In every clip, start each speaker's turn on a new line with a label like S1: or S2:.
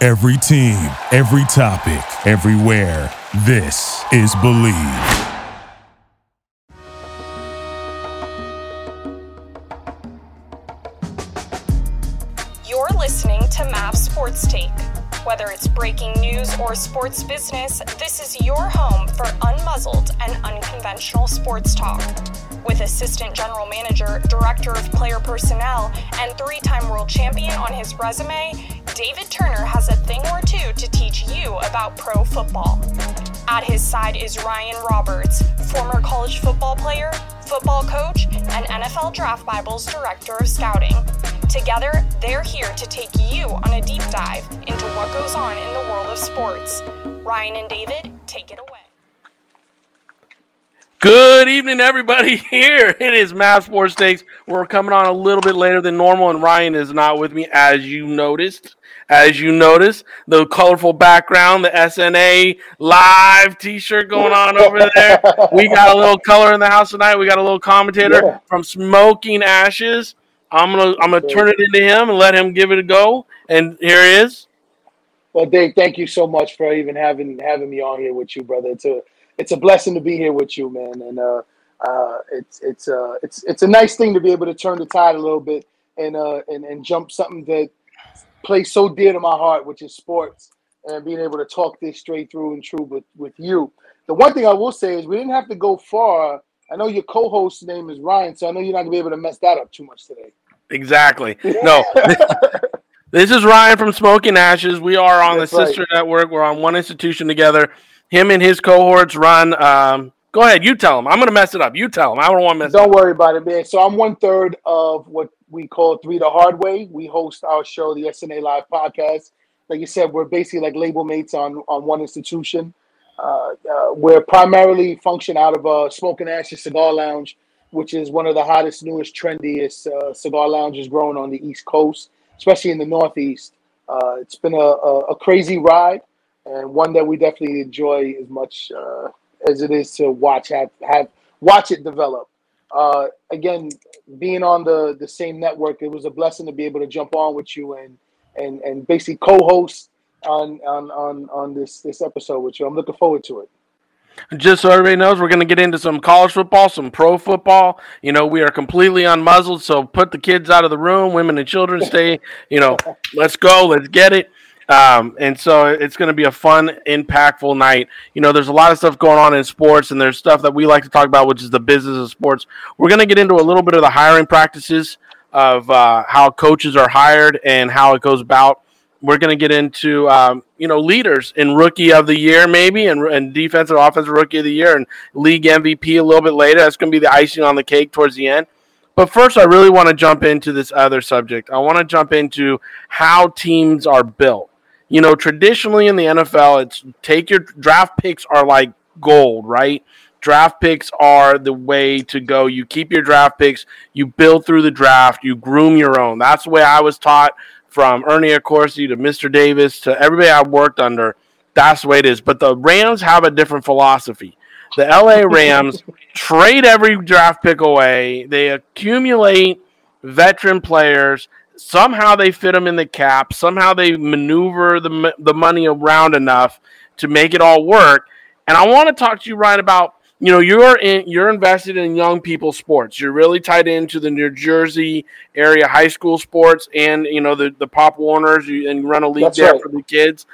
S1: Every team, every topic, everywhere. This is Believe.
S2: You're listening to MAV Sports Take. Whether it's breaking news or sports business, this is your home for unmuzzled and unconventional sports talk. With Assistant General Manager, Director of Player Personnel, and three time world champion on his resume, David Turner has a thing or two to teach you about pro football. At his side is Ryan Roberts, former college football player, football coach, and NFL Draft Bible's Director of Scouting. Together, they're here to take you on a deep dive into what goes on in the world of sports. Ryan and David, take it away.
S3: Good evening, everybody. Here it is, Mass Sports Takes. We're coming on a little bit later than normal, and Ryan is not with me, as you noticed. As you noticed, the colorful background, the SNA live T-shirt going on over there. We got a little color in the house tonight. We got a little commentator
S4: Yeah.
S3: from Smoking Ashes. I'm gonna I'm gonna turn it into him and let him give it a go. And here he is.
S4: Well, Dave, thank you so much for even having having me on here with you, brother. It's a it's a blessing to be here with you, man. And uh, uh, it's it's uh, it's it's a nice thing to be able to turn the tide a little bit and uh, and and jump something that plays so dear to my heart, which is sports, and being able to talk this straight through and true with with you. The one thing I will say is we didn't have to go far. I know your co-host's name is Ryan, so I know you're not gonna be able to mess that up too much today.
S3: Exactly. No. This is Ryan from Smoking Ashes. We are on
S4: That's
S3: the
S4: right.
S3: sister network. We're on one institution together. Him and his cohorts run. Um, go ahead, you tell him. I'm going to mess it up. You tell him. I don't want to mess
S4: Don't
S3: up.
S4: worry about it, man. So I'm one third of what we call Three the Hard Way. We host our show, the SNA Live podcast. Like you said, we're basically like label mates on on one institution. Uh, uh, we're primarily function out of uh, Smoking Ashes Cigar Lounge, which is one of the hottest, newest, trendiest uh, cigar lounges growing on the East Coast, especially in the Northeast. Uh, it's been a, a, a crazy ride and one that we definitely enjoy as much uh, as it is to watch have, have watch it develop. Uh, again, being on the the same network, it was a blessing to be able to jump on with you and and and basically co-host on on on on this this episode with you. I'm looking forward to it.
S3: Just so everybody knows, we're going to get into some college football, some pro football. You know, we are completely unmuzzled, so put the kids out of the room. Women and children stay. You know, let's go, let's get it. Um, and so it's going to be a fun, impactful night. You know, there's a lot of stuff going on in sports, and there's stuff that we like to talk about, which is the business of sports. We're going to get into a little bit of the hiring practices of uh, how coaches are hired and how it goes about. We're going to get into um, you know leaders in rookie of the year maybe and, and defensive offensive rookie of the year and league MVP a little bit later. That's going to be the icing on the cake towards the end. But first, I really want to jump into this other subject. I want to jump into how teams are built. You know, traditionally in the NFL, it's take your draft picks are like gold, right? Draft picks are the way to go. You keep your draft picks, you build through the draft, you groom your own. That's the way I was taught from Ernie Accorsi to Mr. Davis to everybody I worked under. That's the way it is. But the Rams have a different philosophy. The LA Rams trade every draft pick away. They accumulate veteran players. Somehow they fit them in the cap. Somehow they maneuver the, the money around enough to make it all work. And I want to talk to you, Ryan, about you know you're in you're invested in young people sports. You're really tied into the New Jersey area high school sports and you know the the Pop Warners. You, and you run a league
S4: That's
S3: there
S4: right.
S3: for the kids.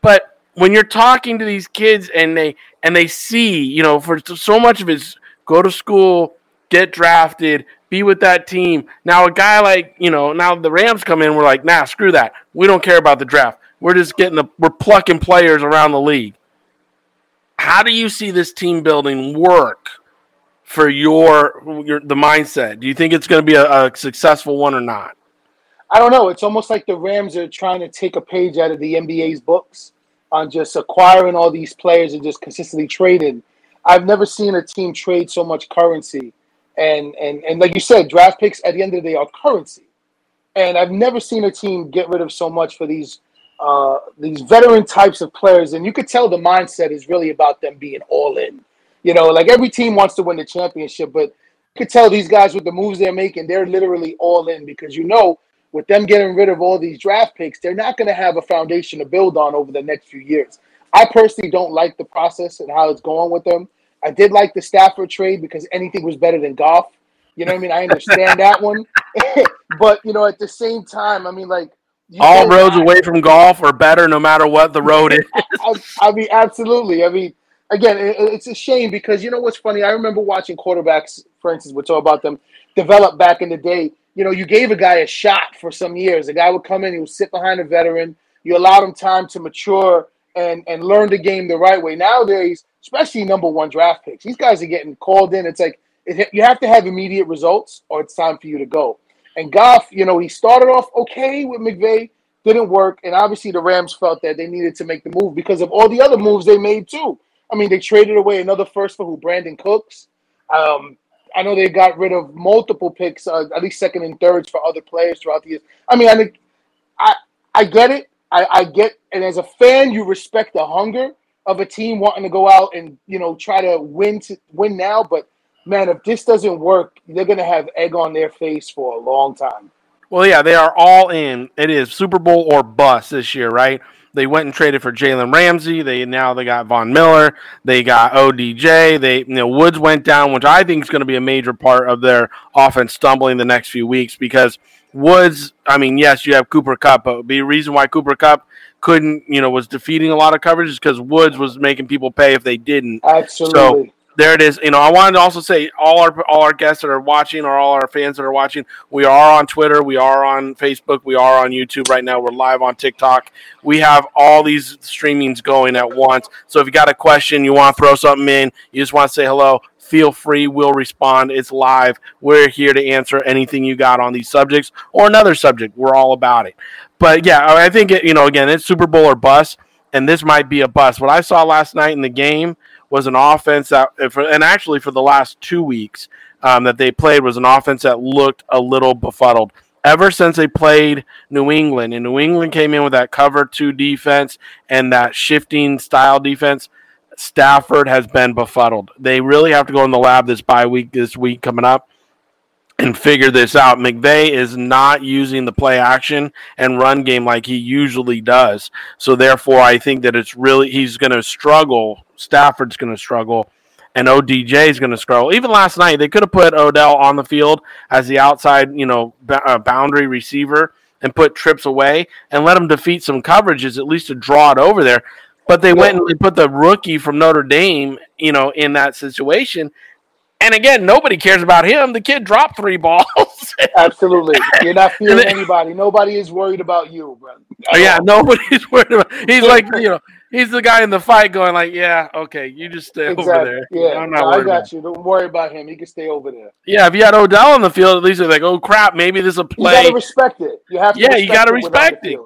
S3: But when you're talking to these kids and they and they see, you know, for so much of it's go to school, get drafted, be with that team. Now a guy like, you know, now the Rams come in, we're like, nah, screw that. We don't care about the draft. We're just getting the we're plucking players around the league. How do you see this team building work for your your the mindset? Do you think it's going to be a, a successful one or not?
S4: I don't know. It's almost like the Rams are trying to take a page out of the NBA's books on just acquiring all these players and just consistently trading. I've never seen a team trade so much currency. And and and like you said, draft picks at the end of the day are currency. And I've never seen a team get rid of so much for these uh, these veteran types of players. And you could tell the mindset is really about them being all in. You know, like every team wants to win the championship, but you could tell these guys with the moves they're making, they're literally all in because you know with them getting rid of all these draft picks, they're not going to have a foundation to build on over the next few years. I personally don't like the process and how it's going with them. I did like the Stafford trade because anything was better than Goff. You know what I mean? I understand that one. but, you know, at the same time, I mean, like,
S3: all roads away from Goff are better no matter what the road is.
S4: I, I, mean, absolutely. I mean, again, it, it's a shame because you know what's funny? I remember watching quarterbacks, for instance, we're talking about them develop back in the day you know, you gave a guy a shot for some years. A guy would come in, he would sit behind a veteran. You allowed him time to mature and and learn the game the right way. Nowadays, especially number one draft picks, these guys are getting called in. It's like it, you have to have immediate results, or it's time for you to go. And Goff, you know, he started off okay with McVay, didn't work, and obviously the Rams felt that they needed to make the move because of all the other moves they made too. I mean, they traded away another first for who Brandin Cooks. Um, I know they got rid of multiple picks, uh, at least second and thirds for other players throughout the years. I mean, I think I I get it. I, I get, and as a fan, you respect the hunger of a team wanting to go out and you know try to win to win now. But man, if this doesn't work, they're gonna have egg on their face for a long time.
S3: Well, yeah, they are all in. It is Super Bowl or bust this year, right? They went and traded for Jalen Ramsey. They now they got Von Miller. They got ODJ. They you know Woods went down, which I think is going to be a major part of their offense stumbling the next few weeks because Woods. I mean, yes, you have Cooper Kupp, but the reason why Cooper Kupp couldn't, you know, was defeating a lot of coverage is because Woods was making people pay if they didn't.
S4: Absolutely.
S3: So there it is. You know, I wanted to also say all our all our guests that are watching or all our fans that are watching, we are on Twitter, we are on Facebook, we are on YouTube right now. We're live on TikTok. We have all these streamings going at once. So if you got a question, you want to throw something in, you just want to say hello, feel free. We'll respond. It's live. We're here to answer anything you got on these subjects or another subject. We're all about it. But yeah, I think it, you know, again, it's Super Bowl or bust, and this might be a bust. What I saw last night in the game was an offense that, and actually for the last two weeks um, that they played, was an offense that looked a little befuddled. Ever since they played New England, and New England came in with that cover two defense and that shifting style defense, Stafford has been befuddled. They really have to go in the lab this bye week this week coming up and figure this out. McVay is not using the play action and run game like he usually does. So therefore, I think that it's really he's going to struggle. Stafford's going to struggle, and ODJ is going to struggle. Even last night, they could have put Odell on the field as the outside, you know, uh, boundary receiver and put trips away and let him defeat some coverages at least to draw it over there. But they went and they put the rookie from Notre Dame, you know, in that situation and again, nobody cares about him. The kid dropped three balls.
S4: Absolutely. You're not fearing then, anybody. Nobody is worried about you, bro.
S3: Oh, yeah, nobody's worried about he's like, you know, he's the guy in the fight going like, Yeah, okay, you just stay exactly. over there.
S4: Yeah, I'm not I got you. Don't worry about him. He can stay over there.
S3: Yeah, if you had Odell on the field, at least they're like, Oh crap, maybe this is a play. You
S4: gotta respect it. You have to
S3: Yeah, you gotta respect it.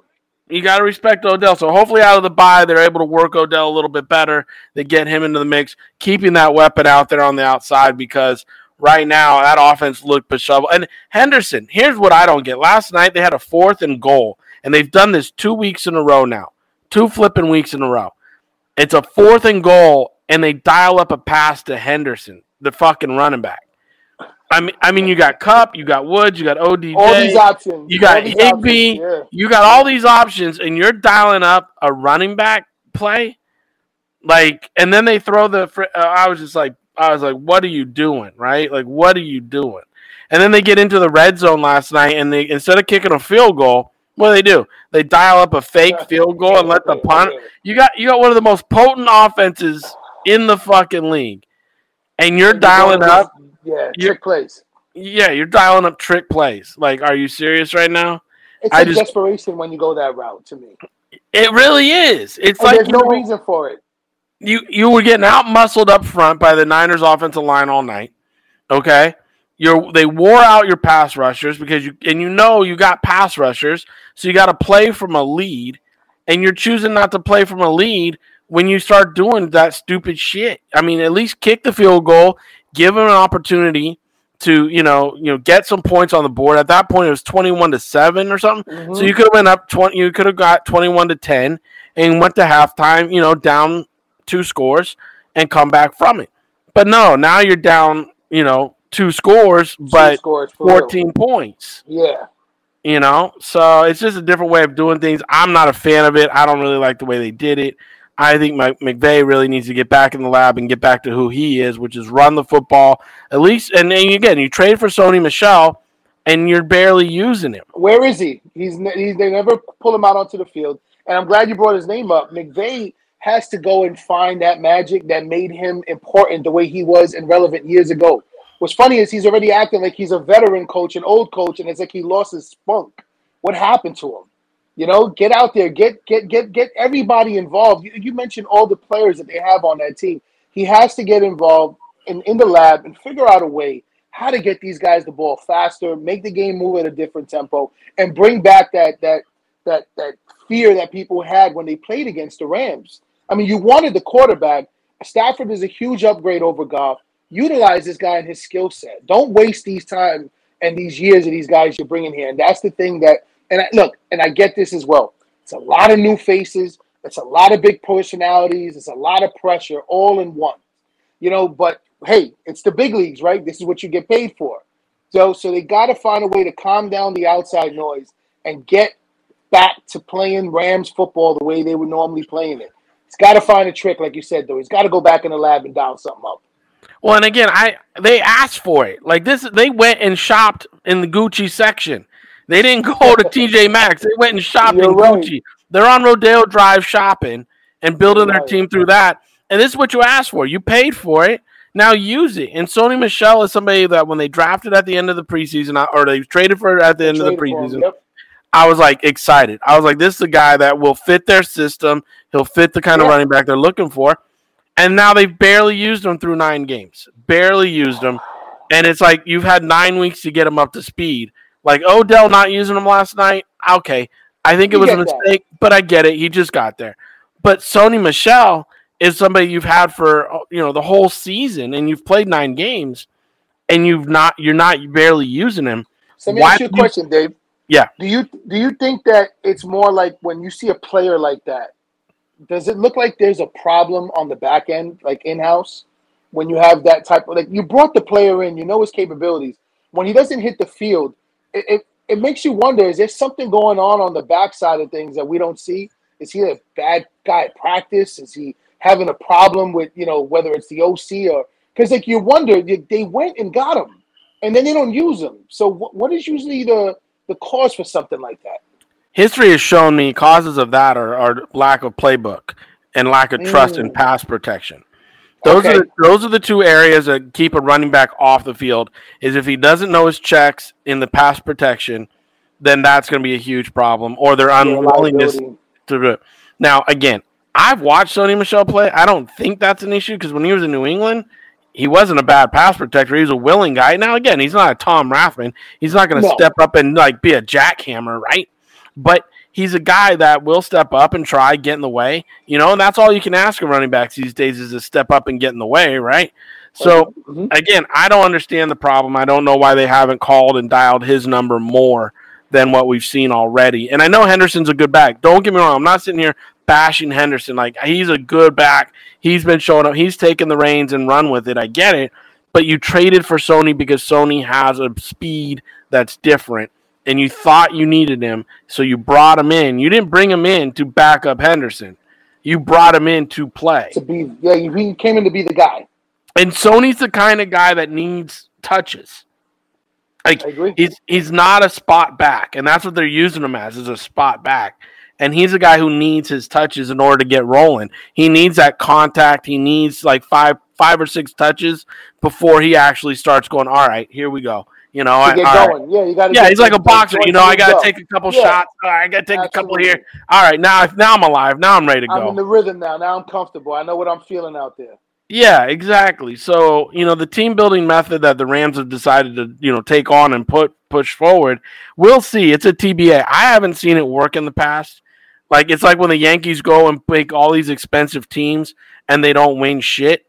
S3: You got to respect Odell. So hopefully, out of the bye, they're able to work Odell a little bit better. They get him into the mix, keeping that weapon out there on the outside because right now that offense looked disheveled. And Henderson, here's what I don't get. Last night they had a fourth and goal, and they've done this two weeks in a row now, two flipping weeks in a row. It's a fourth and goal, and they dial up a pass to Henderson, the fucking running back. I mean, I mean, you got Kupp, you got Woods, you got ODJ,
S4: all these options.
S3: You got Higbee, yeah. you got all these options, and you're dialing up a running back play, like, and then they throw the. Uh, I was just like, I was like, what are you doing, right? Like, what are you doing? And then they get into the red zone last night, and they instead of kicking a field goal, What do they do? They dial up a fake field goal and let the punt. You got you got one of the most potent offenses in the fucking league, and you're dialing up.
S4: Yeah, trick plays.
S3: Yeah, you're dialing up trick plays. Like, are you serious right now?
S4: It's
S3: I just-
S4: desperation when you go that route to me.
S3: It really is. It's
S4: And
S3: like
S4: there's no
S3: know,
S4: reason for it.
S3: you you were getting out muscled up front by the Niners offensive line all night. Okay. You're they wore out your pass rushers because you and you know you got pass rushers, so you got to play from a lead, and you're choosing not to play from a lead when you start doing that stupid shit. I mean, at least kick the field goal, give them an opportunity to you know you know get some points on the board. At that point, it was twenty one to seven or something.
S4: Mm-hmm.
S3: So you could have went up twenty. You could have got twenty one to ten and went to halftime. You know, down two scores and come back from it. But no, now you're down. You know, two scores,
S4: Two
S3: but
S4: scores for real.
S3: fourteen points.
S4: Yeah.
S3: You know, so it's just a different way of doing things. I'm not a fan of it. I don't really like the way they did it. I think Mc- McVay really needs to get back in the lab and get back to who he is, which is run the football at least. And then again, you trade for Sony Michel, and you're barely using him.
S4: Where is he? He's, he's they never pull him out onto the field. And I'm glad you brought his name up. McVay has to go and find that magic that made him important the way he was and relevant years ago. What's funny is he's already acting like he's a veteran coach, an old coach, and it's like he lost his spunk. What happened to him? You know, get out there, get get get get everybody involved. You, you mentioned all the players that they have on that team. He has to get involved in, in the lab and figure out a way how to get these guys the ball faster, make the game move at a different tempo, and bring back that that that that fear that people had when they played against the Rams. I mean, you wanted the quarterback. Stafford is a huge upgrade over Goff. Utilize this guy and his skill set. Don't waste these time and these years of these guys you're bringing here. And that's the thing that. And I, look, and I get this as well. It's a lot of new faces. It's a lot of big personalities. It's a lot of pressure all in one. You know, but hey, it's the big leagues, right? This is what you get paid for. So, so they got to find a way to calm down the outside noise and get back to playing Rams football the way they were normally playing it. He's got to find a trick, like you said, though. He's got to go back in the lab and dial something up.
S3: Well, and again, I they asked for it. Like this, they went and shopped in the Gucci section. They didn't go to TJ Maxx. They went and shopped
S4: You're
S3: in
S4: right.
S3: Gucci. They're on Rodeo Drive shopping and building their
S4: Right.
S3: team through that. And this is what you asked for. You paid for it. Now use it. And Sony Michel is somebody that when they drafted at the end of the preseason, or they traded for it at the end of the
S4: Traded for him.
S3: preseason,
S4: Yep.
S3: I was like excited. I was like, this is a guy that will fit their system. He'll fit the kind of running back they're looking for. And now they've barely used him through nine games. Barely used him. And it's like you've had nine weeks to get him up to speed. Like Odell not using him last night. Okay. I think it was a
S4: get that.
S3: mistake, but I get it. He just got there. But Sony Michel is somebody you've had for you know the whole season and you've played nine games and you've not you're not barely using him.
S4: So let me
S3: Why
S4: ask you a
S3: do you-
S4: question, Dave.
S3: Yeah.
S4: Do you do you think that it's more like when you see a player like that, does it look like there's a problem on the back end, like in house, when you have that type of like you brought the player in, you know his capabilities. When he doesn't hit the field, it, it, it makes you wonder: is there something going on on the backside of things that we don't see? Is he a bad guy at practice? Is he having a problem with you know whether it's the OC or because like you wonder they, they went and got him and then they don't use him. So what, what is usually the the cause for something like that?
S3: History has shown me causes of that are, are lack of playbook and lack of trust in
S4: Mm.
S3: pass protection. Those
S4: Okay.
S3: are the, those are the two areas that keep a running back off the field. Is if he doesn't know his checks in the pass protection, then that's going to be a huge problem, or their unwillingness to do it. Now, again, I've watched Sony Michel play. I don't think that's an issue because when he was in New England, he wasn't a bad pass protector. He was a willing guy. Now, again, he's not a Tom Rathman. He's not going to
S4: No.
S3: step up and like be a jackhammer, right? But he's a guy that will step up and try get in the way, you know. And that's all you can ask of running backs these days is to step up and get in the way, right? So
S4: Mhm.
S3: again, I don't understand the problem. I don't know why they haven't called and dialed his number more than what we've seen already. And I know Henderson's a good back. Don't get me wrong. I'm not sitting here bashing Henderson. Like he's a good back. He's been showing up. He's taken the reins and run with it. I get it. But you traded for Sony because Sony has a speed that's different. And you thought you needed him, so you brought him in. You didn't bring him in to back up Henderson. You brought him in to play.
S4: to be yeah, he came in to be the guy.
S3: And Sony's the kind of guy that needs touches. Like
S4: I agree.
S3: he's he's not a spot back, and that's what they're using him as is a spot back. And he's a guy who needs his touches in order to get rolling. He needs that contact. He needs like five five or six touches before he actually starts going. All right, here we go. You know, I,
S4: get
S3: all right.
S4: going. Yeah, you got to.
S3: Yeah, he's like a boxer. You know, I got to take a couple
S4: Yeah.
S3: shots. Right, I got to take a couple here. All right, now now I'm alive. Now I'm ready to go.
S4: I'm in the rhythm now. Now I'm comfortable. I know what I'm feeling out there.
S3: Yeah, exactly. So you know, the team building method that the Rams have decided to you know take on and put push forward, we'll see. It's a TBA. I haven't seen it work in the past. Like it's like when the Yankees go and pick all these expensive teams and they don't win shit,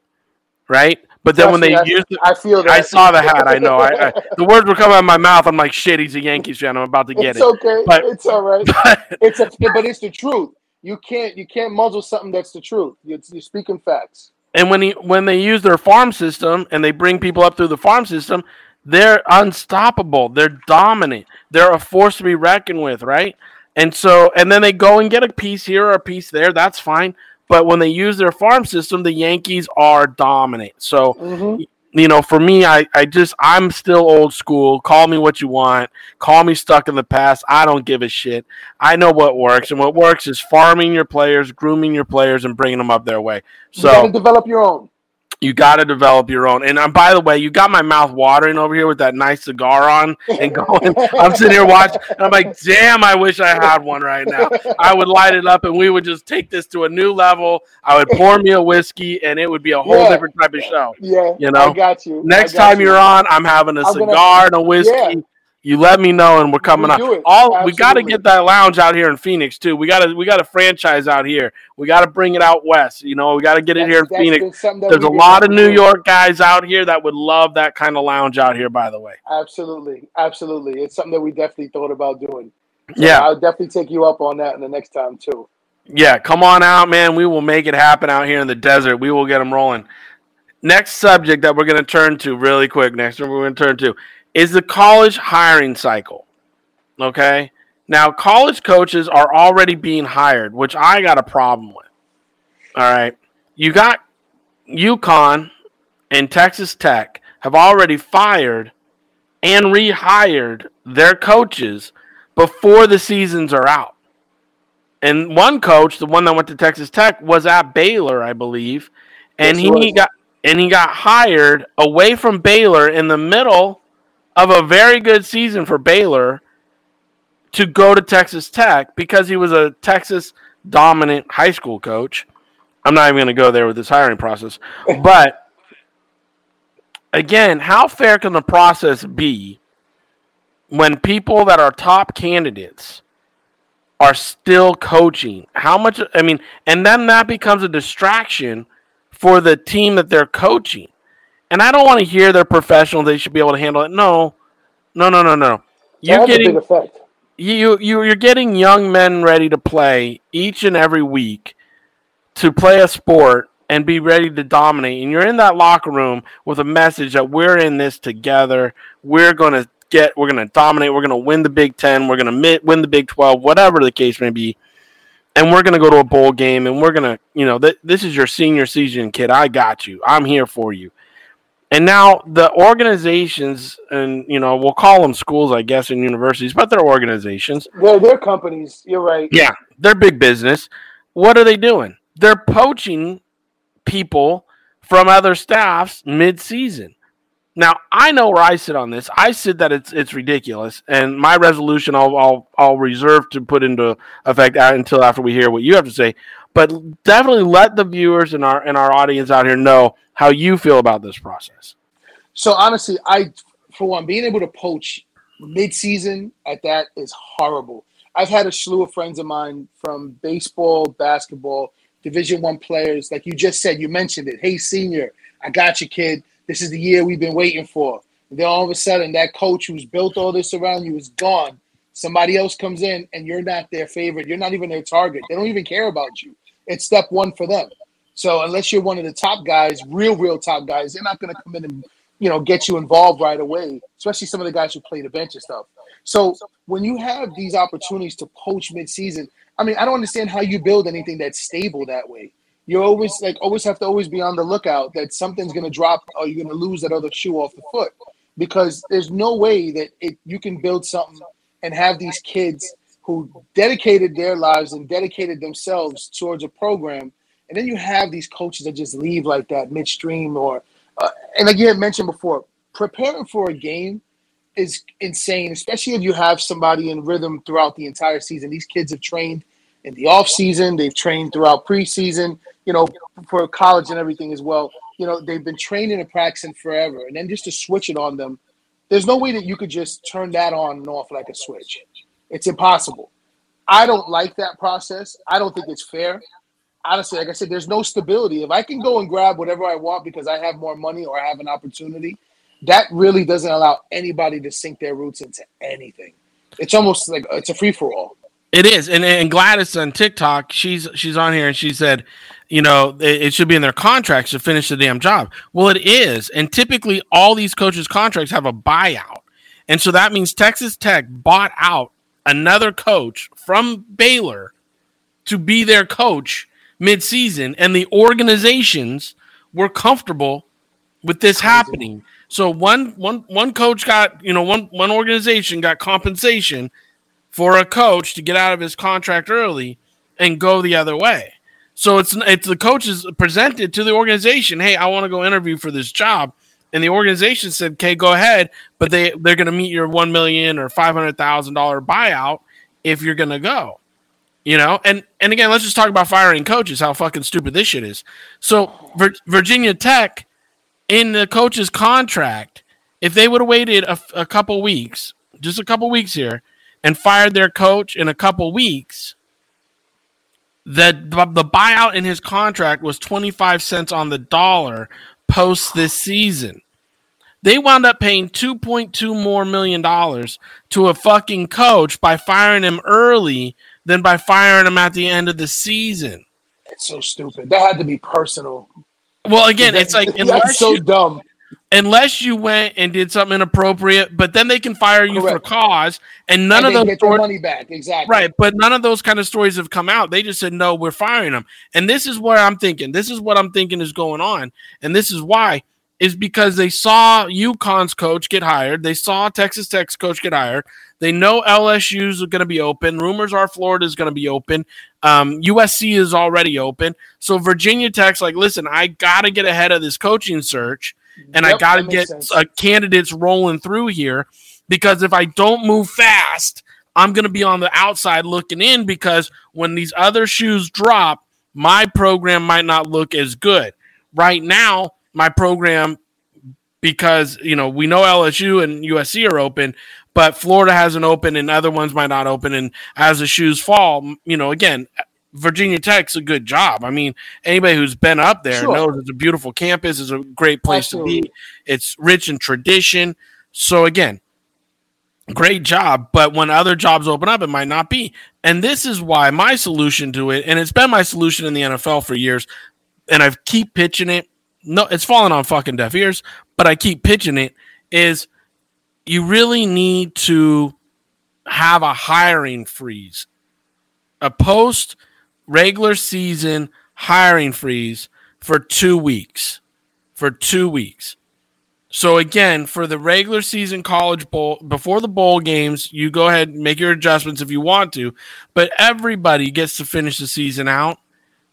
S3: right? But then when they
S4: Trust me,
S3: use the,
S4: I feel that.
S3: I saw the hat. I know. I, I the words were coming out of my mouth. I'm like, shit. He's a Yankees fan. I'm about to get
S4: it's
S3: it.
S4: It's okay.
S3: But-
S4: it's all right.
S3: But
S4: It's a, but it's the truth. You can't you can't muzzle something that's the truth. You're, you're speaking facts.
S3: and when he when they use their farm system and they bring people up through the farm system, they're unstoppable. They're dominant. They're a force to be reckoned with, right? And so and then they go and get a piece here or a piece there. That's fine. But when they use their farm system, the Yankees are dominant. So
S4: Mhm.
S3: you know, for me, I, I just I'm still old school. Call me what you want. Call me stuck in the past. I don't give a shit. I know what works, and what works is farming your players, grooming your players, and bringing them up their way.
S4: you
S3: So
S4: develop your own.
S3: You got to develop your own. And um, by the way, you got my mouth watering over here with that nice cigar on and going. I'm sitting here watching, and I'm like, damn, I wish I had one right now. I would light it up, and we would just take this to a new level. I would pour me a whiskey, and it would be a whole
S4: Yeah.
S3: different type of show.
S4: Yeah,
S3: You know,
S4: I got you.
S3: Next
S4: got
S3: time
S4: you.
S3: you're on, I'm having a
S4: I'm gonna-
S3: cigar and a whiskey.
S4: Yeah.
S3: You let me know, and we're coming
S4: We it.
S3: All we got to get that lounge out here in Phoenix too. We got to we got a franchise out here. We got to bring it out west. You know, we got to get it
S4: That's-
S3: here in Phoenix.
S4: been something that
S3: There's a lot of New. York guys out here that would love that kind of lounge out here. By the way,
S4: Absolutely, absolutely. It's something that we definitely thought about doing. So
S3: yeah,
S4: I'll definitely take you up on that in the next time too.
S3: yeah. Come on out, man. We will make it happen out here in the desert. We will get them rolling. Next subject that we're going to turn to really quick. Next one we're going to turn to is the college hiring cycle. Okay. Now, college coaches are already being hired, which I got a problem with. All right. You got UConn and Texas Tech have already fired and rehired their coaches before the seasons are out. And one coach, the one that went to Texas Tech, was at Baylor, I believe, and
S4: Yes, he
S3: he got and he got hired away from Baylor in the middle of a very good season for Baylor to go to Texas Tech because he was a Texas dominant high school coach. I'm not even going to go there with this hiring process, but again, how fair can the process be when people that are top candidates are still coaching? How much, I mean, and then that becomes a distraction for the team that they're coaching. And I don't want to hear they're professional, they should be able to handle it. No, no, no, no, no. You're getting
S4: big effect.
S3: you you you're getting young men ready to play each and every week to play a sport and be ready to dominate. And you're in that locker room with a message that we're in this together. We're going to get we're going to dominate. We're going to win the Big 10 we're going to win the Big 12 whatever the case may be. And we're going to go to a bowl game and we're going to you know th- this is your senior season kid. I got you. I'm here for you and now the organizations, and you know, we'll call them schools, I guess, and universities, but they're organizations.
S4: They're, they're companies. You're right.
S3: Yeah, they're big business. What are they doing? They're poaching people from other staffs mid-season. Now, I know where I sit on this. I sit that it's it's ridiculous, and my resolution I'll I'll, I'll reserve to put into effect until after we hear what you have to say. But definitely let the viewers and our and our audience out here know how you feel about this process.
S4: So honestly, I for one, being able to poach mid-season at that is horrible. I've had a slew of friends of mine from baseball, basketball, Division One players, like you just said. You mentioned it. Hey, senior, I got you, kid. This is the year we've been waiting for. And then all of a sudden, that coach who's built all this around you is gone. Somebody else comes in, and you're not their favorite. You're not even their target. They don't even care about you. It's step one for them. So unless you're one of the top guys, real, real top guys, they're not going to come in and you know get you involved right away. Especially some of the guys who play the bench and stuff. So when you have these opportunities to poach mid-season, I mean, I don't understand how you build anything that's stable that way. You always like always have to always be on the lookout that something's going to drop or you're going to lose that other shoe off the foot. because there's no way that it you can build something and have these kids who dedicated their lives and dedicated themselves towards a program, and then you have these coaches that just leave like that midstream or, uh, and like you had mentioned before, preparing for a game is insane, especially if you have somebody in rhythm throughout the entire season. These kids have trained in the off season, they've trained throughout preseason, you know, for college and everything as well. You know, they've been training and practicing forever, and then just to switch it on them, there's no way that you could just turn that on and off like a switch. It's impossible. I don't like that process. I don't think it's fair. Honestly, like I said, there's no stability. If I can go and grab whatever I want because I have more money or I have an opportunity, that really doesn't allow anybody to sink their roots into anything. It's almost like it's a free for all.
S3: It is, and and Gladys on TikTok, she's she's on here and she said, you know, it, it should be in their contracts to finish the damn job. Well, it is, and typically all these coaches' contracts have a buyout, and so that means Texas Tech bought out another coach from Baylor to be their coach mid-season, and the organizations were comfortable with this happening. So one one one coach got, you know, one one organization got compensation for a coach to get out of his contract early and go the other way. So it's it's the coaches presented to the organization, "Hey, I want to go interview for this job." And the organization said, "Okay, go ahead, but they they're going to meet your 1 million or $500,000 buyout if you're going to go." You know? And and again, let's just talk about firing coaches, how fucking stupid this shit is. So, Vir- Virginia Tech in the coach's contract, if they would have waited a, a couple weeks, just a couple weeks here, and fired their coach in a couple weeks, the the buyout in his contract was 25 cents on the dollar post this season. They wound up paying 2.2 more million dollars to a fucking coach by firing him early than by firing him at the end of the season.
S4: It's so stupid. That had to be personal.
S3: Well, again, it's like
S4: That's so
S3: you,
S4: dumb.
S3: Unless you went and did something inappropriate, but then they can fire you
S4: Correct.
S3: for cause, and none
S4: and
S3: of those stories,
S4: money back. Exactly.
S3: right? But none of those kind of stories have come out. They just said no, we're firing them, and this is where I'm thinking. This is what I'm thinking is going on, and this is why is because they saw UConn's coach get hired, they saw Texas Tech's coach get hired. They know LSU's going to be open. Rumors are Florida's going to be open. Um, USC is already open. So Virginia Tech's like, listen, I got to get ahead of this coaching search and I got to get uh, candidates rolling through here because if I don't move fast, I'm going to be on the outside looking in because when these other shoes drop, my program might not look as good. Right now, my program, because you know we know LSU and USC are open, but Florida hasn't opened and other ones might not open. And as the shoes fall, you know, again, Virginia Tech's a good job. I mean, anybody who's been up there
S4: Sure.
S3: knows it's a beautiful campus, it's a great place to be. It's rich in tradition. So again, great job. But when other jobs open up, it might not be. And this is why my solution to it, and it's been my solution in the NFL for years, and I keep pitching it. No, it's fallen on fucking deaf ears, but I keep pitching it. Is you really need to have a hiring freeze, a post regular season hiring freeze for two weeks. For two weeks. So again, for the regular season college bowl before the bowl games, you go ahead and make your adjustments if you want to, but everybody gets to finish the season out.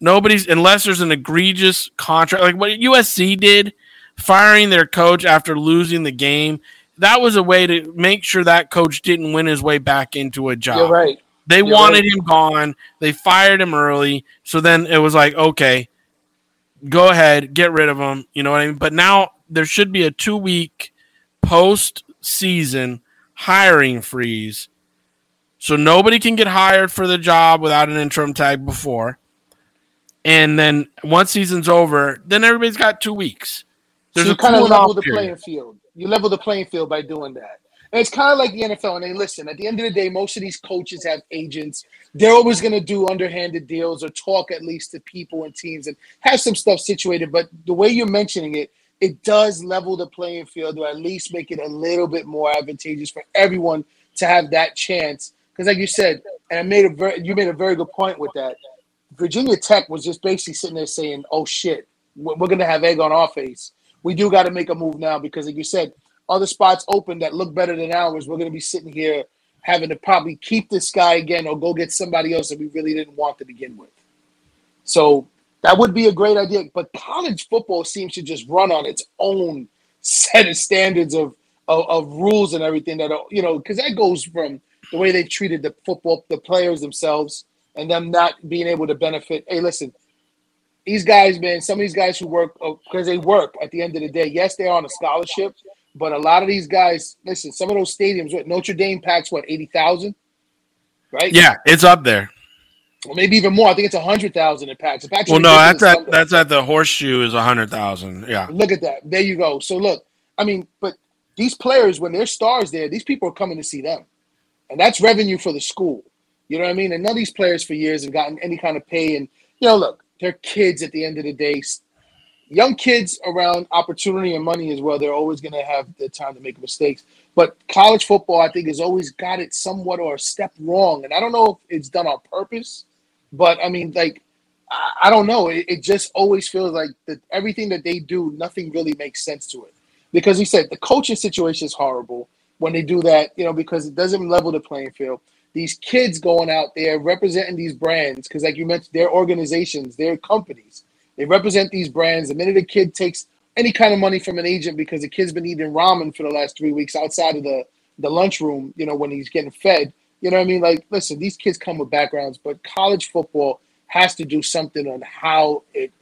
S3: Nobody's unless there's an egregious contract like what USC did, firing their coach after losing the game. That was a way to make sure that coach didn't win his way back into a job.
S4: You're right.
S3: They
S4: You're
S3: wanted
S4: right.
S3: him gone. They fired him early. So then it was like, okay, go ahead, get rid of him. You know what I mean? But now there should be a two week post season hiring freeze. So nobody can get hired for the job without an interim tag before. And then once season's over, then everybody's got two weeks.
S4: So
S3: There's
S4: you
S3: a
S4: kind of level the playing field. You level the playing field by doing that. And it's kind of like the NFL. And they listen, at the end of the day, most of these coaches have agents. They're always going to do underhanded deals or talk at least to people and teams and have some stuff situated. But the way you're mentioning it, it does level the playing field or at least make it a little bit more advantageous for everyone to have that chance. Because, like you said, and I made a very, you made a very good point with that. Virginia Tech was just basically sitting there saying, "Oh shit, we're going to have egg on our face. We do got to make a move now because, like you said, other spots open that look better than ours, we're going to be sitting here having to probably keep this guy again or go get somebody else that we really didn't want to begin with. So that would be a great idea. But college football seems to just run on its own set of standards of of, of rules and everything that are, you know, because that goes from the way they've treated the football, the players themselves, and them not being able to benefit. Hey, listen, these guys, man, some of these guys who work because uh, they work at the end of the day. Yes, they're on a scholarship, but a lot of these guys, listen, some of those stadiums, what Notre Dame packs what eighty thousand, right?
S3: Yeah, it's up there.
S4: Well, maybe even more. I think it's a hundred thousand in packs. packs
S3: well, no, that's at that's at the horseshoe is a hundred thousand. Yeah.
S4: Look at that. There you go. So look, I mean, but these players, when they're stars there, these people are coming to see them, and that's revenue for the school. You know what I mean? And none of these players for years have gotten any kind of pay. And you know, look, they're kids at the end of the day. Young kids around opportunity and money as well. They're always going to have the time to make mistakes. But college football, I think, has always got it somewhat or a step wrong. And I don't know if it's done on purpose but I mean, like, I, I don't know. It, it, just always feels like that everything that they do, nothing really makes sense to it. Because he said the coaching situation is horrible when they do that, you know, because it doesn't level the playing field. These kids going out there representing these brands, because like you mentioned, their organizations, their companies, they represent these brands. The minute a kid takes any kind of money from an agent because the kid's been eating ramen for the last three weeks outside of the the lunchroom, you know, when he's getting fed, you know what I mean? Like, listen, these kids come with backgrounds, but college football has to do something on how it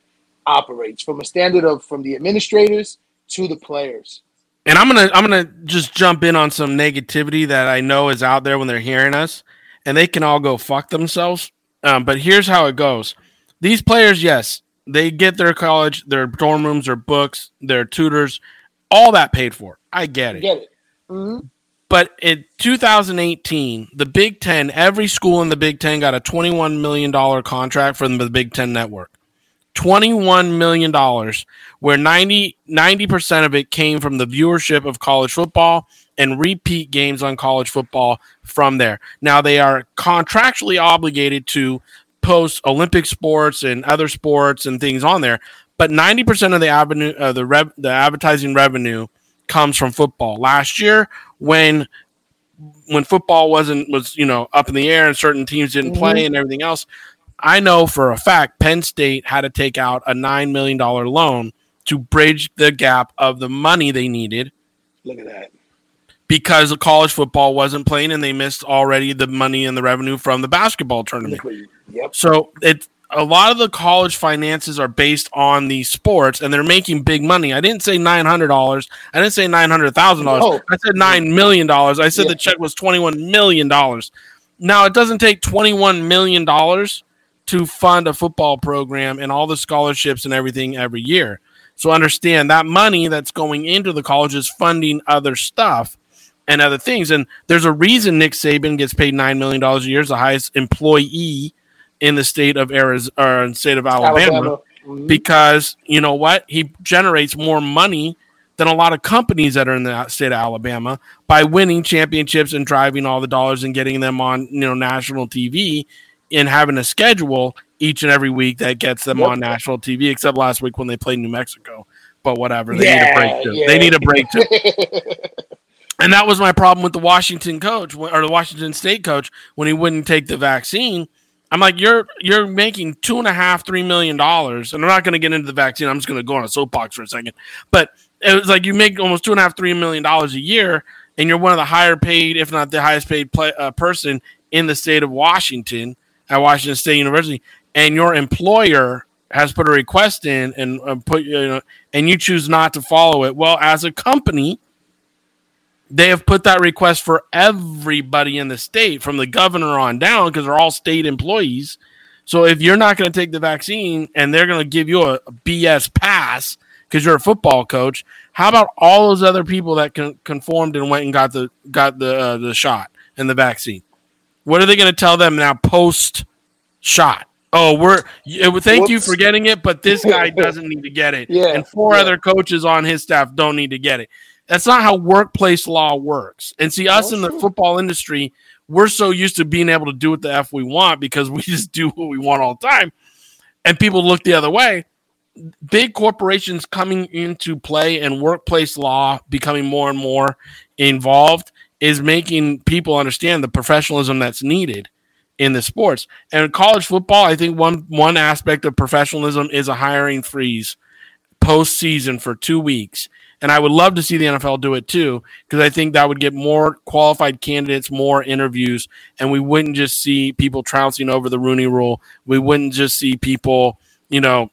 S4: operates from a standard of from the administrators to the players.
S3: And I'm gonna I'm gonna just jump in on some negativity that I know is out there when they're hearing us, and they can all go fuck themselves. Um, but here's how it goes: these players, yes, they get their college, their dorm rooms, their books, their tutors, all that paid for. I get it.
S4: Get it. Mm-hmm.
S3: But in 2018, the Big Ten, every school in the Big Ten got a $21 million contract from the Big Ten network. $21 million, where 90, 90% of it came from the viewership of college football and repeat games on college football from there. Now, they are contractually obligated to post Olympic sports and other sports and things on there, but 90% of the avenue, uh, the, rev, the advertising revenue comes from football. Last year, when when football wasn't was you know up in the air and certain teams didn't mm-hmm. play and everything else, I know for a fact Penn State had to take out a nine million dollar loan to bridge the gap of the money they needed.
S4: Look at that.
S3: Because college football wasn't playing and they missed already the money and the revenue from the basketball tournament.
S4: Yep.
S3: So it a lot of the college finances are based on the sports and they're making big money. I didn't say $900. I didn't say $900,000. No. I said $9 million. I said yeah. the check was $21 million. Now, it doesn't take $21 million to fund a football program and all the scholarships and everything every year. So understand that money that's going into the college is funding other stuff and other things. And there's a reason Nick Saban gets paid $9 million a year as the highest employee in the state of Arizona or in the state of Alabama, Alabama. Mm-hmm. because you know what? He generates more money than a lot of companies that are in the state of Alabama by winning championships and driving all the dollars and getting them on you know national TV and having a schedule each and every week that gets them yep. on national TV. Except last week when they played New Mexico, but whatever. They yeah, need a break too. Yeah. They need a break too. and that was my problem with the Washington coach or the Washington State coach when he wouldn't take the vaccine I'm like, you're you're making two and a half, three million dollars, and I'm not going to get into the vaccine. I'm just going to go on a soapbox for a second. But it was like you make almost two and a half, three million dollars a year, and you're one of the higher paid, if not the highest paid play, uh, person in the state of Washington at Washington State University, and your employer has put a request in and uh, put you know, and you choose not to follow it. Well, as a company, they have put that request for everybody in the state from the governor on down because they're all state employees. So if you're not going to take the vaccine and they're going to give you a, BS pass because you're a football coach, how about all those other people that con- conformed and went and got the got the uh, the shot and the vaccine? What are they going to tell them now post shot? Oh, we're thank Whoops. you for getting it, but this guy doesn't need to get it,
S4: yeah,
S3: and four
S4: yeah.
S3: other coaches on his staff don't need to get it. That's not how workplace law works. And see, us in the football industry, we're so used to being able to do what the F we want because we just do what we want all the time. And people look the other way. big corporations coming into play and workplace law becoming more and more involved is making people understand the professionalism that's needed in the sports. And college football, I think one one aspect of professionalism is a hiring freeze postseason for two weeks. And I would love to see the NFL do it too, because I think that would get more qualified candidates, more interviews, and we wouldn't just see people trouncing over the Rooney rule. We wouldn't just see people, you know,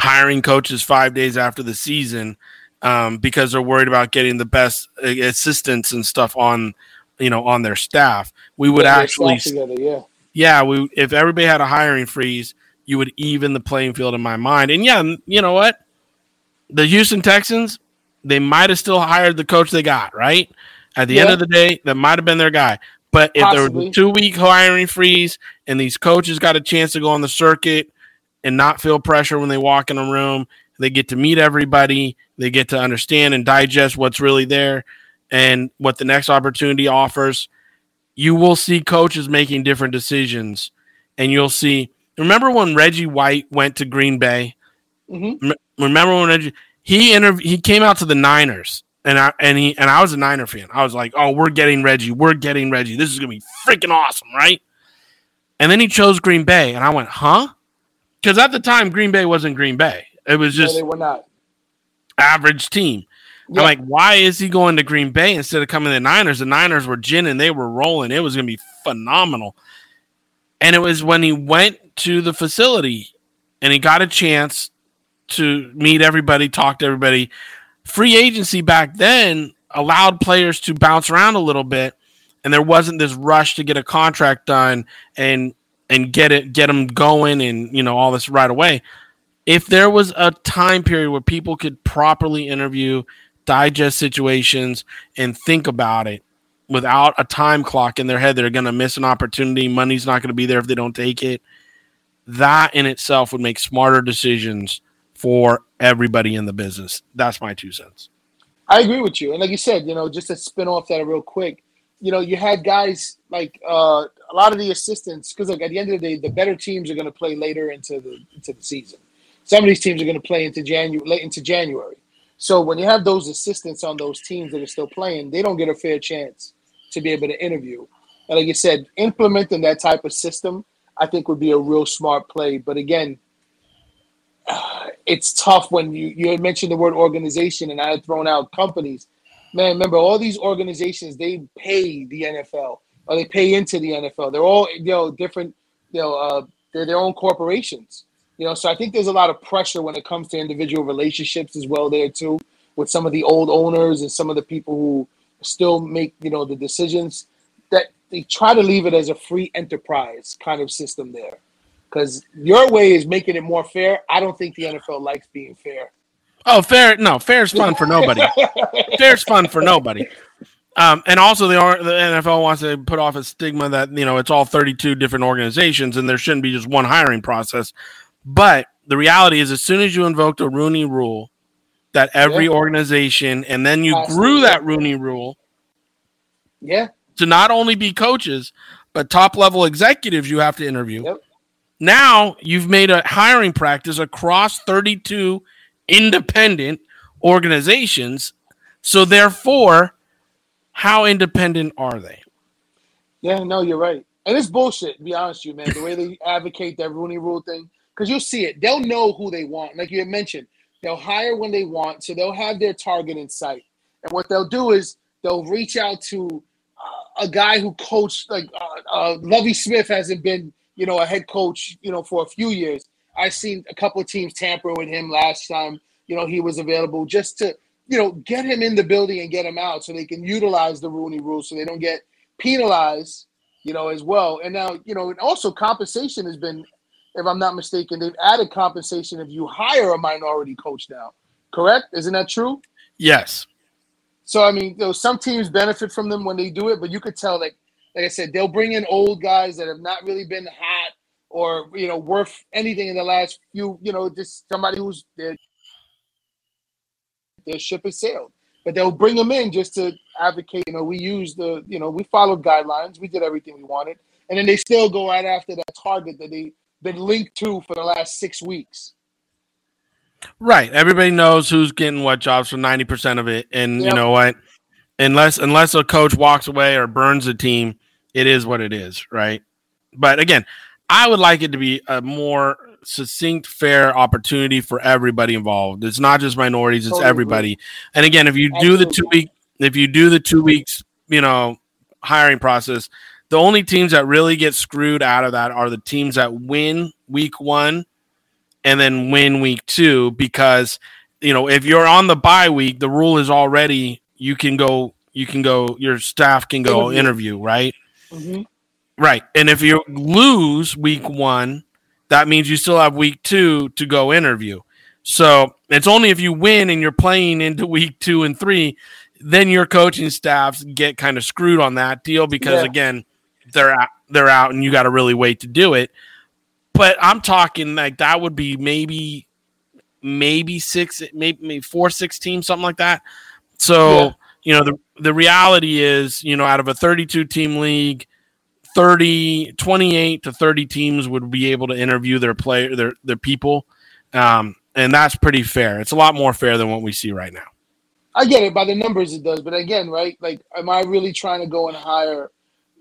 S3: hiring coaches five days after the season um, because they're worried about getting the best uh, assistants and stuff on, you know, on their staff. We would actually,
S4: together, yeah.
S3: yeah, we if everybody had a hiring freeze, you would even the playing field in my mind. And yeah, you know what? The Houston Texans, they might have still hired the coach they got, right? At the end of the day, that might have been their guy. But if there was a two week hiring freeze and these coaches got a chance to go on the circuit and not feel pressure when they walk in a room, they get to meet everybody, they get to understand and digest what's really there and what the next opportunity offers. You will see coaches making different decisions, and you'll see. Remember when Reggie White went to Green Bay?
S4: Mhm.
S3: Rem- Remember when Reggie he interv- he came out to the Niners, and I and he and I was a Niner fan. I was like, "Oh, we're getting Reggie. We're getting Reggie. This is gonna be freaking awesome, right?" And then he chose Green Bay, and I went, "Huh?" Because at the time, Green Bay wasn't Green Bay. It was
S4: No,
S3: just
S4: they were not.
S3: average team.
S4: Yeah.
S3: I'm like, why is he going to Green Bay instead of coming to the Niners? The Niners were ginning, they were rolling. It was going to be phenomenal. And it was when he went to the facility and he got a chance to meet everybody, talk to everybody. Free agency back then allowed players to bounce around a little bit, and there wasn't this rush to get a contract done and and get it get them going and you know all this right away if there was a time period where people could properly interview, digest situations, and think about it without a time clock in their head, they're going to miss an opportunity. Money's not going to be there if they don't take it. That in itself would make smarter decisions for everybody in the business. That's my two cents.
S4: I agree with you. And like you said, you know, just to spin off that real quick, you know, you had guys like uh, a lot of the assistants because like at the end of the day, the better teams are going to play later into the into the season. Some of these teams are going to play into January, late into January. So when you have those assistants on those teams that are still playing, they don't get a fair chance to be able to interview. And like you said, implementing that type of system, I think would be a real smart play. But again, it's tough when you you mentioned the word organization and I had thrown out companies. Man, remember all these organizations they pay the NFL or they pay into the NFL. They're all you know different. You know, uh, they're their own corporations. You know, so I think there's a lot of pressure when it comes to individual relationships as well there too, with some of the old owners and some of the people who still make you know the decisions. That they try to leave it as a free enterprise kind of system there because your way is making it more fair. I don't think the NFL likes being fair.
S3: Oh, fair. No, fair is fun for nobody. fair is fun for nobody. Um, and also, the, the NFL wants to put off a stigma that you know it's all 32 different organizations and there shouldn't be just one hiring process. But the reality is, as soon as you invoked a Rooney Rule, that every
S4: Yeah.
S3: organization, and then you
S4: to,
S3: grew that Rooney Rule
S4: Yeah,
S3: to not only be coaches but top level executives you have to interview.
S4: Yep.
S3: Now you've made a hiring practice across 32 independent organizations. So therefore, how independent are they?
S4: yeah, no, you're right. And it's bullshit, to be honest with you, man. The way they advocate that Rooney Rule thing, because you'll see it. They'll know who they want. Like you had mentioned, they'll hire when they want, so they'll have their target in sight. And what they'll do is they'll reach out to uh, a guy who coached, like uh, uh, Lovie Smith hasn't been, you know, a head coach, you know, for a few years. I've seen a couple of teams tamper with him last time, you know, he was available just to, you know, get him in the building and get him out so they can utilize the Rooney Rule so they don't get penalized, you know, as well. And now, you know, and also compensation has been, if I'm not mistaken, they've added compensation if you hire a minority coach now. Correct? Isn't that true?
S3: Yes.
S4: So I mean, you know, some teams benefit from them when they do it, but you could tell, like, like I said, they'll bring in old guys that have not really been hot or you know worth anything in the last few, you know, just somebody who's their their ship has sailed. But they'll bring them in just to advocate. You know, we use the, you know, we followed guidelines, we did everything we wanted, and then they still go right after that target that they've been linked to for the last six weeks.
S3: Right. Everybody knows who's getting what jobs for 90% of it. And
S4: Yep.
S3: you know what? Unless unless a coach walks away or burns a team, it is what it is, right? But again, I would like it to be a more succinct, fair opportunity for everybody involved. It's not just minorities, it's
S4: Totally
S3: everybody. And again, if you do the two week if you do the two weeks, you know, hiring process, the only teams that really get screwed out of that are the teams that win week one and then win week two because you know if you're on the bye week, the rule is already you can go you can go your staff can go
S4: Interview.
S3: interview, right?
S4: Mhm.
S3: Right. And if you lose week one, that means you still have week two to go interview. So it's only if you win and you're playing into week two and three, then your coaching staffs get kind of screwed on that deal because
S4: Yeah.
S3: again, they're out, they're out and you got to really wait to do it. But I'm talking like that would be maybe maybe six, maybe, maybe four, six teams, something like that. So
S4: Yeah.
S3: you know the the reality is, you know, out of a 32 team league, 30 28 to 30 teams would be able to interview their player their their people um, and that's pretty fair it's a lot more fair than what we see right now
S4: I get it by the numbers it does, but again, right? Like, am I really trying to go and hire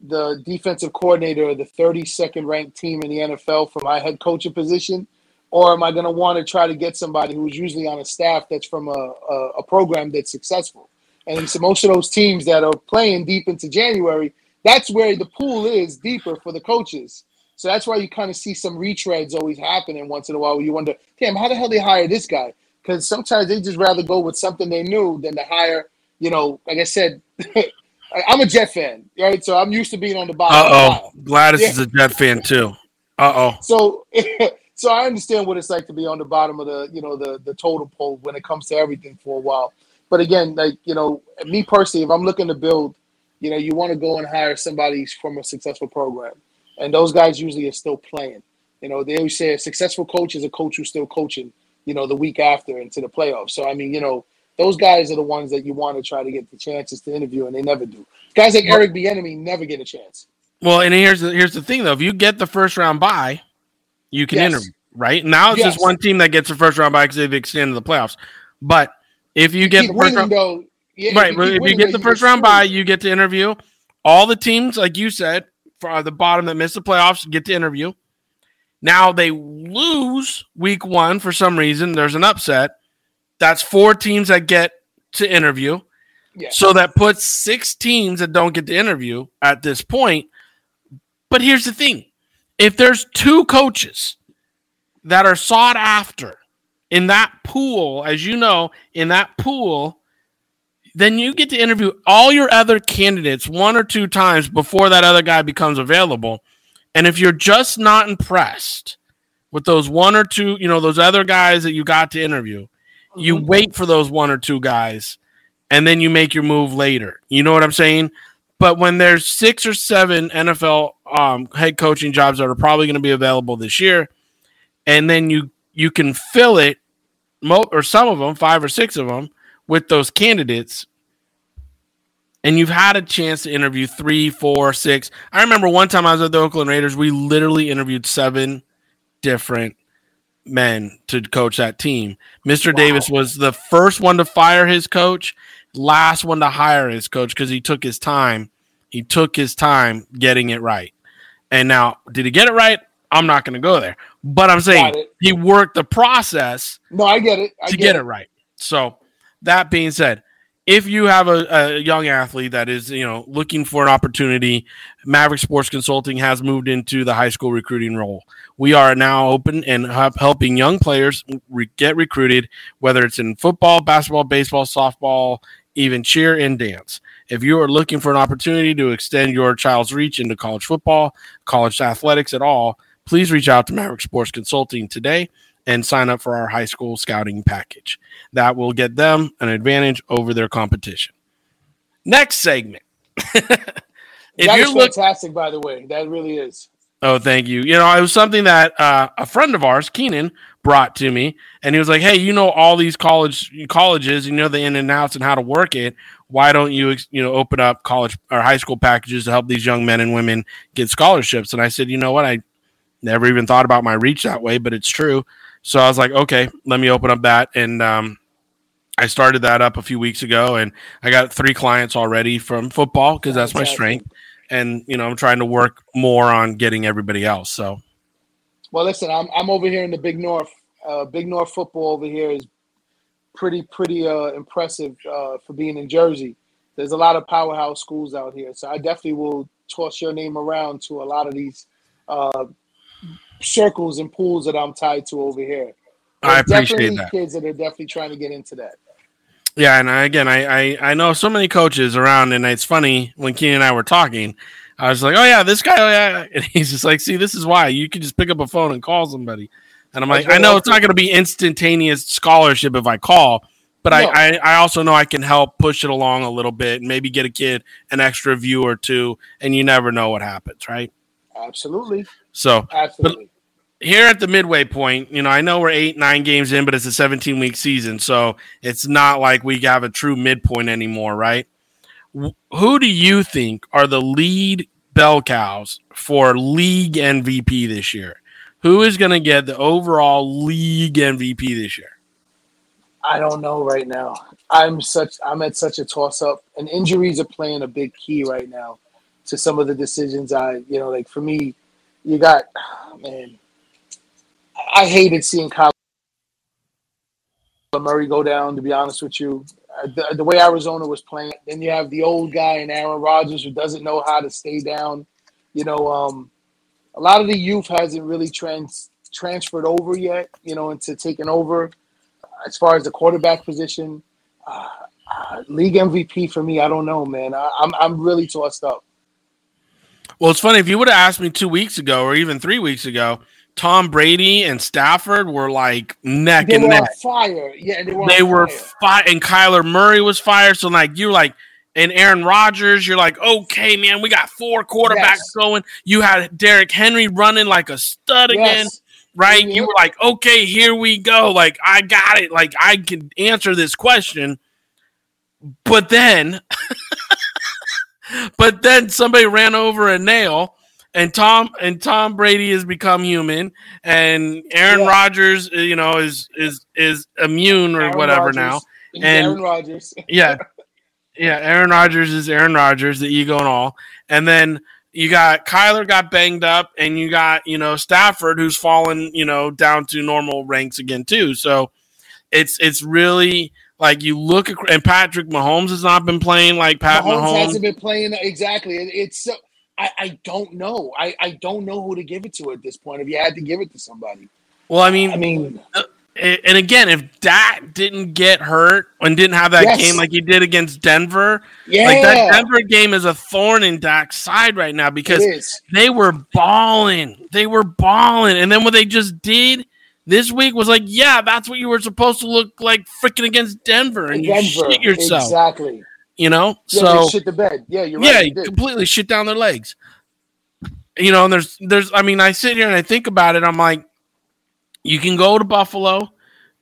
S4: the defensive coordinator of the 32nd ranked team in the NFL for my head coaching position, or am I going to want to try to get somebody who's usually on a staff that's from a, a, a program that's successful? And so most of those teams that are playing deep into January, that's where the pool is deeper for the coaches. So that's why you kind of see some retreads always happening once in a while where you wonder, damn, how the hell they hire this guy? Because sometimes they just rather go with something they knew than to hire, you know, like I said, I'm a Jet fan, right? So I'm used to being on the bottom.
S3: uh-oh gladys
S4: Yeah.
S3: is a jet fan too uh-oh
S4: So, so I understand what it's like to be on the bottom of the, you know, the the total pole when it comes to everything for a while. But again, like you know, me personally, if I'm looking to build, you know, you want to go and hire somebody from a successful program, and those guys usually are still playing. You know, they always say a successful coach is a coach who's still coaching. You know, the week after into the playoffs. So I mean, you know, those guys are the ones that you want to try to get the chances to interview, and they never do. Guys like Eric Bieniemy never get a chance.
S3: well and here's the here's the thing though if you get the first round bye you can
S4: Yes.
S3: interview right now it's just one team that gets the first round by because they've extended the playoffs but if you, get the first round
S4: though. Yeah,
S3: right.
S4: keep
S3: but if you get the first round bye, you get to interview all the teams, like you said, for the bottom that missed the playoffs, get to interview. Now they lose week one for some reason. There's an upset. That's four teams that get to interview.
S4: Yeah.
S3: So that puts six teams that don't get to interview at this point. But here's the thing if there's two coaches that are sought after in that pool, as you know, in that pool, then you get to interview all your other candidates one or two times before that other guy becomes available. And if you're just not impressed with those one or two, you know, those other guys that you got to interview, you
S4: Mm-hmm.
S3: wait for those one or two guys and then you make your move later. You know what I'm saying? But when there's six or seven NFL um, head coaching jobs that are probably going to be available this year, and then you you can fill it, mo- or some of them, five or six of them, with those candidates, and you've had a chance to interview three, four, six. I remember one time I was at the Oakland Raiders, we literally interviewed seven different men to coach that team. Mr. Davis was the first one to fire his coach, last one to hire his coach because he took his time. He took his time getting it right. And now, did he get it right? I'm not going to go there. But I'm saying he worked the process
S4: No, I get it. I
S3: to get it right. So that being said, if you have a, a young athlete that is, you know, looking for an opportunity, Maverick Sports Consulting has moved into the high school recruiting role. We are now open and helping young players re- get recruited, whether it's in football, basketball, baseball, softball, even cheer and dance. If you are looking for an opportunity to extend your child's reach into college football, college athletics at all, please reach out to Maverick Sports Consulting today and sign up for our high school scouting package. That will get them an advantage over their competition. Next segment. if
S4: That
S3: you're
S4: is
S3: look,
S4: fantastic, by the way. That really is.
S3: Oh, thank you. You know, it was something that uh, a friend of ours, Keenan, brought to me, and he was like, "Hey, you know all these college colleges, you know the in and outs and how to work it. Why don't you, you know, open up college or high school packages to help these young men and women get scholarships?" And I said, "You know what? I never even thought about my reach that way, but it's true. So I was like, okay, let me open up that. And um, I started that up a few weeks ago and I got three clients already from football because that's my strength. And, you know, I'm trying to work more on getting everybody else. So,
S4: well, listen, I'm, I'm over here in the Big North. Uh, Big North football over here is pretty, pretty uh, impressive uh, for being in Jersey. There's a lot of powerhouse schools out here. So I definitely will toss your name around to a lot of these uh, circles and pools that I'm tied to over here.
S3: There's I appreciate that.
S4: Kids that are definitely trying to get into that.
S3: Yeah, and I, again, I, I I know so many coaches around, and it's funny when Keenan and I were talking. I was like, "Oh yeah, this guy," oh, yeah. and he's just like, "See, this is why you can just pick up a phone and call somebody." And I'm like, "I know it's not going to be instantaneous scholarship if I call, but no. I, I, I also know I can help push it along a little bit and maybe get a kid an extra view or two, and you never know what happens, right?"
S4: Absolutely.
S3: So,
S4: absolutely
S3: here at the midway point, you know, I know we're eight, nine games in, but it's a 17 week season. So it's not like we have a true midpoint anymore, right? Who do you think are the lead bell cows for league MVP this year? Who is going to get the overall league MVP this year?
S4: I don't know right now. I'm such I'm at such a toss up, and injuries are playing a big key right now to some of the decisions. I you know like for me, you got man I hated seeing Kyler Murray go down. To be honest with you, uh, the, the, way Arizona was playing, then you have the old guy in Aaron Rodgers who doesn't know how to stay down. You know, um, a lot of the youth hasn't really trans transferred over yet. You know, into taking over as far as the quarterback position. Uh, uh, league MVP for me, I don't know, man. I, I'm I'm really tossed up.
S3: Well, it's funny if you would have asked me two weeks ago or even three weeks ago Tom Brady and Stafford were like neck
S4: they
S3: and neck.
S4: fire. Yeah, they were.
S3: They were fire. and Kyler Murray was fire. So like you're like, and Aaron Rodgers, you're like, okay, man, we got four quarterbacks yes. going. You had Derrick Henry running like a stud yes. again, right? Mm-hmm. You were like, okay, here we go. Like I got it. Like I can answer this question. But then, but then somebody ran over a nail and Tom and Tom Brady has become human, and Aaron yeah. Rodgers, uh, you know, is is is immune or Aaron whatever Rodgers. now.
S4: He's and Aaron Rodgers,
S3: yeah, yeah, Aaron Rodgers is Aaron Rodgers, the ego and all, and then you got Kyler got banged up, and you got you know Stafford who's fallen you know down to normal ranks again too. So it's it's really like you look at and Patrick Mahomes has not been playing like Pat Mahomes, Mahomes.
S4: hasn't been playing exactly. It's so I, I don't know. I, I don't know who to give it to at this point. If you had to give it to somebody,
S3: well, I mean,
S4: I mean,
S3: uh, and again, if Dak didn't get hurt and didn't have that yes. game like he did against Denver,
S4: yeah.
S3: like that Denver game is a thorn in Dak's side right now because they were balling, they were balling, and then what they just did this week was like, yeah, that's what you were supposed to look like freaking against Denver, and Denver. you shit yourself.
S4: Exactly.
S3: You know,
S4: yeah,
S3: so
S4: shit the bed. Yeah, you're right.
S3: Yeah, completely shit down their legs. You know, and there's there's I mean, I sit here and I think about it. I'm like, you can go to Buffalo,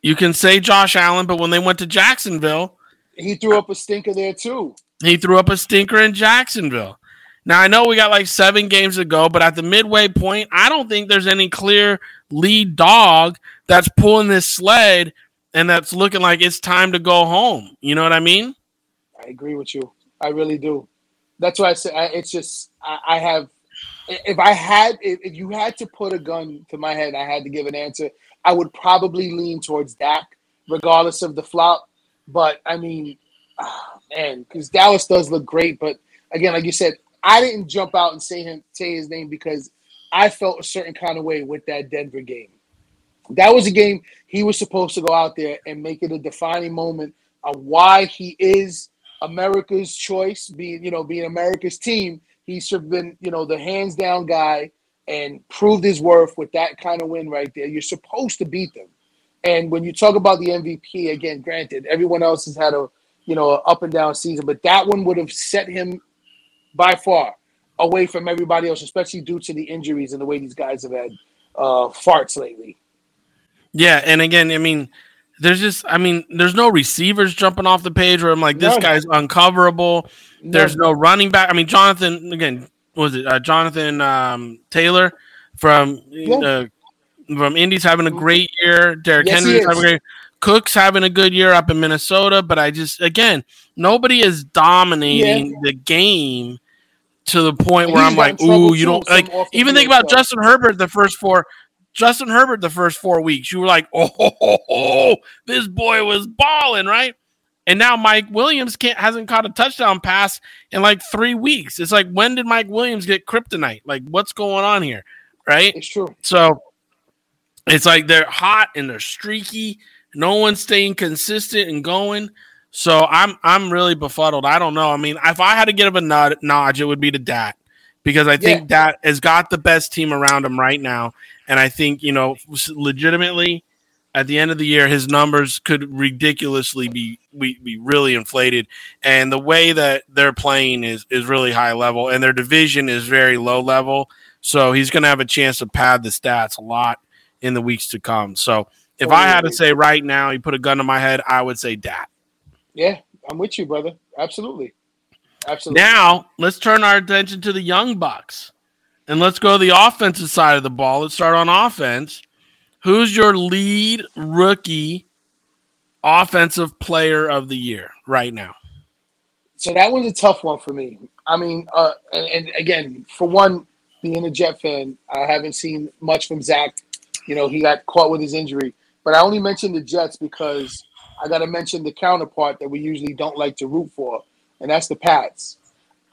S3: you can say Josh Allen, but when they went to Jacksonville,
S4: he threw up a stinker there too.
S3: He threw up a stinker in Jacksonville. Now I know we got like seven games to go, but at the midway point, I don't think there's any clear lead dog that's pulling this sled and that's looking like it's time to go home. You know what I mean?
S4: I agree with you. I really do. That's why I say I, it's just I, I, have. If I had, if, if you had to put a gun to my head, I had to give an answer. I would probably lean towards Dak, regardless of the flop. But I mean, oh, man, because Dallas does look great. But again, like you said, I didn't jump out and say him say his name because I felt a certain kind of way with that Denver game. That was a game he was supposed to go out there and make it a defining moment of why he is America's choice, being you know being America's team, he should have been you know the hands down guy and proved his worth with that kind of win right there. You're supposed to beat them. And when you talk about the MVP, again, granted, everyone else has had a you know up and down season, but that one would have set him by far away from everybody else, especially due to the injuries and the way these guys have had uh, farts lately.
S3: Yeah, and again, I mean, there's just I mean, there's no receivers jumping off the page where I'm like, this guy's uncoverable. There's no running back. I mean, Jonathan again was it uh, Jonathan um, Taylor from yeah. uh, from Indy's having a great year. Derrick
S4: Yes,
S3: Henry's
S4: is.
S3: having a great. Cook's having a good year up in Minnesota, but I just again nobody is dominating the game to the point where
S4: He's
S3: I'm like, ooh, you don't like. Even think about. Justin Herbert the first four. Justin Herbert the first four weeks, you were like, oh, ho, ho, ho, this boy was balling, right? And now Mike Williams can't hasn't caught a touchdown pass in like three weeks. It's like, when did Mike Williams get kryptonite? Like, what's going on here, right?
S4: It's true.
S3: So it's like they're hot and they're streaky. No one's staying consistent and going. So I'm I'm really befuddled. I don't know. I mean, if I had to give him a nod, nod, it would be to Dak because I think Dak has got the best team around him right now, and I think you know legitimately at the end of the year his numbers could ridiculously be be, be really inflated and the way that they're playing is is really high level and their division is very low level so he's going to have a chance to pad the stats a lot in the weeks to come so if i had to say right now you put a gun to my head i would say Dak
S4: Yeah, I'm with you, brother. Absolutely. Absolutely.
S3: now let's turn our attention to the young bucks and let's go to the offensive side of the ball let's start on offense who's your lead rookie offensive player of the year right now
S4: so that was a tough one for me. I mean, uh, and, and again, for one, being a Jet fan, I haven't seen much from Zach. You know, he got caught with his injury, but I only mentioned the Jets because I got to mention the counterpart that we usually don't like to root for, and that's the Pats.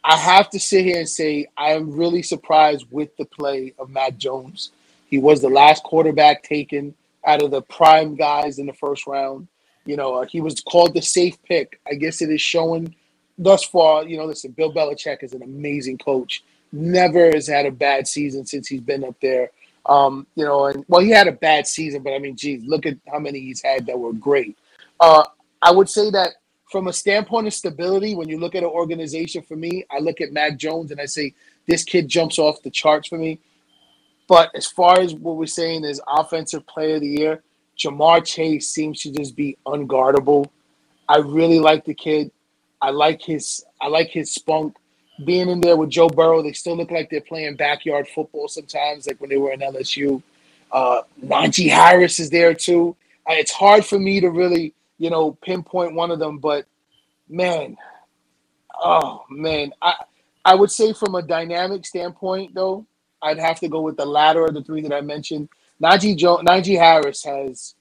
S4: I have to sit here and say I am really surprised with the play of Mac Jones. He was the last quarterback taken out of the prime guys in the first round. You know, uh, he was called the safe pick. I guess it is showing thus far, you know, listen, Bill Belichick is an amazing coach. Never has had a bad season since he's been up there. Um, you know, and well, he had a bad season, but I mean, geez, look at how many he's had that were great. Uh, I would say that from a standpoint of stability, when you look at an organization, for me, I look at Mac Jones and I say this kid jumps off the charts for me. But as far as what we're saying is offensive player of the year, Ja'Marr Chase seems to just be unguardable. I really like the kid. I like his I like his spunk. Being in there with Joe Burrow, they still look like they're playing backyard football sometimes, like when they were in LSU. Uh, Najee Harris is there too. It's hard for me to really, you know, pinpoint one of them, but man, oh man, I I would say from a dynamic standpoint, though, I'd have to go with the latter of the three that I mentioned. Najee jo- Najee Harris has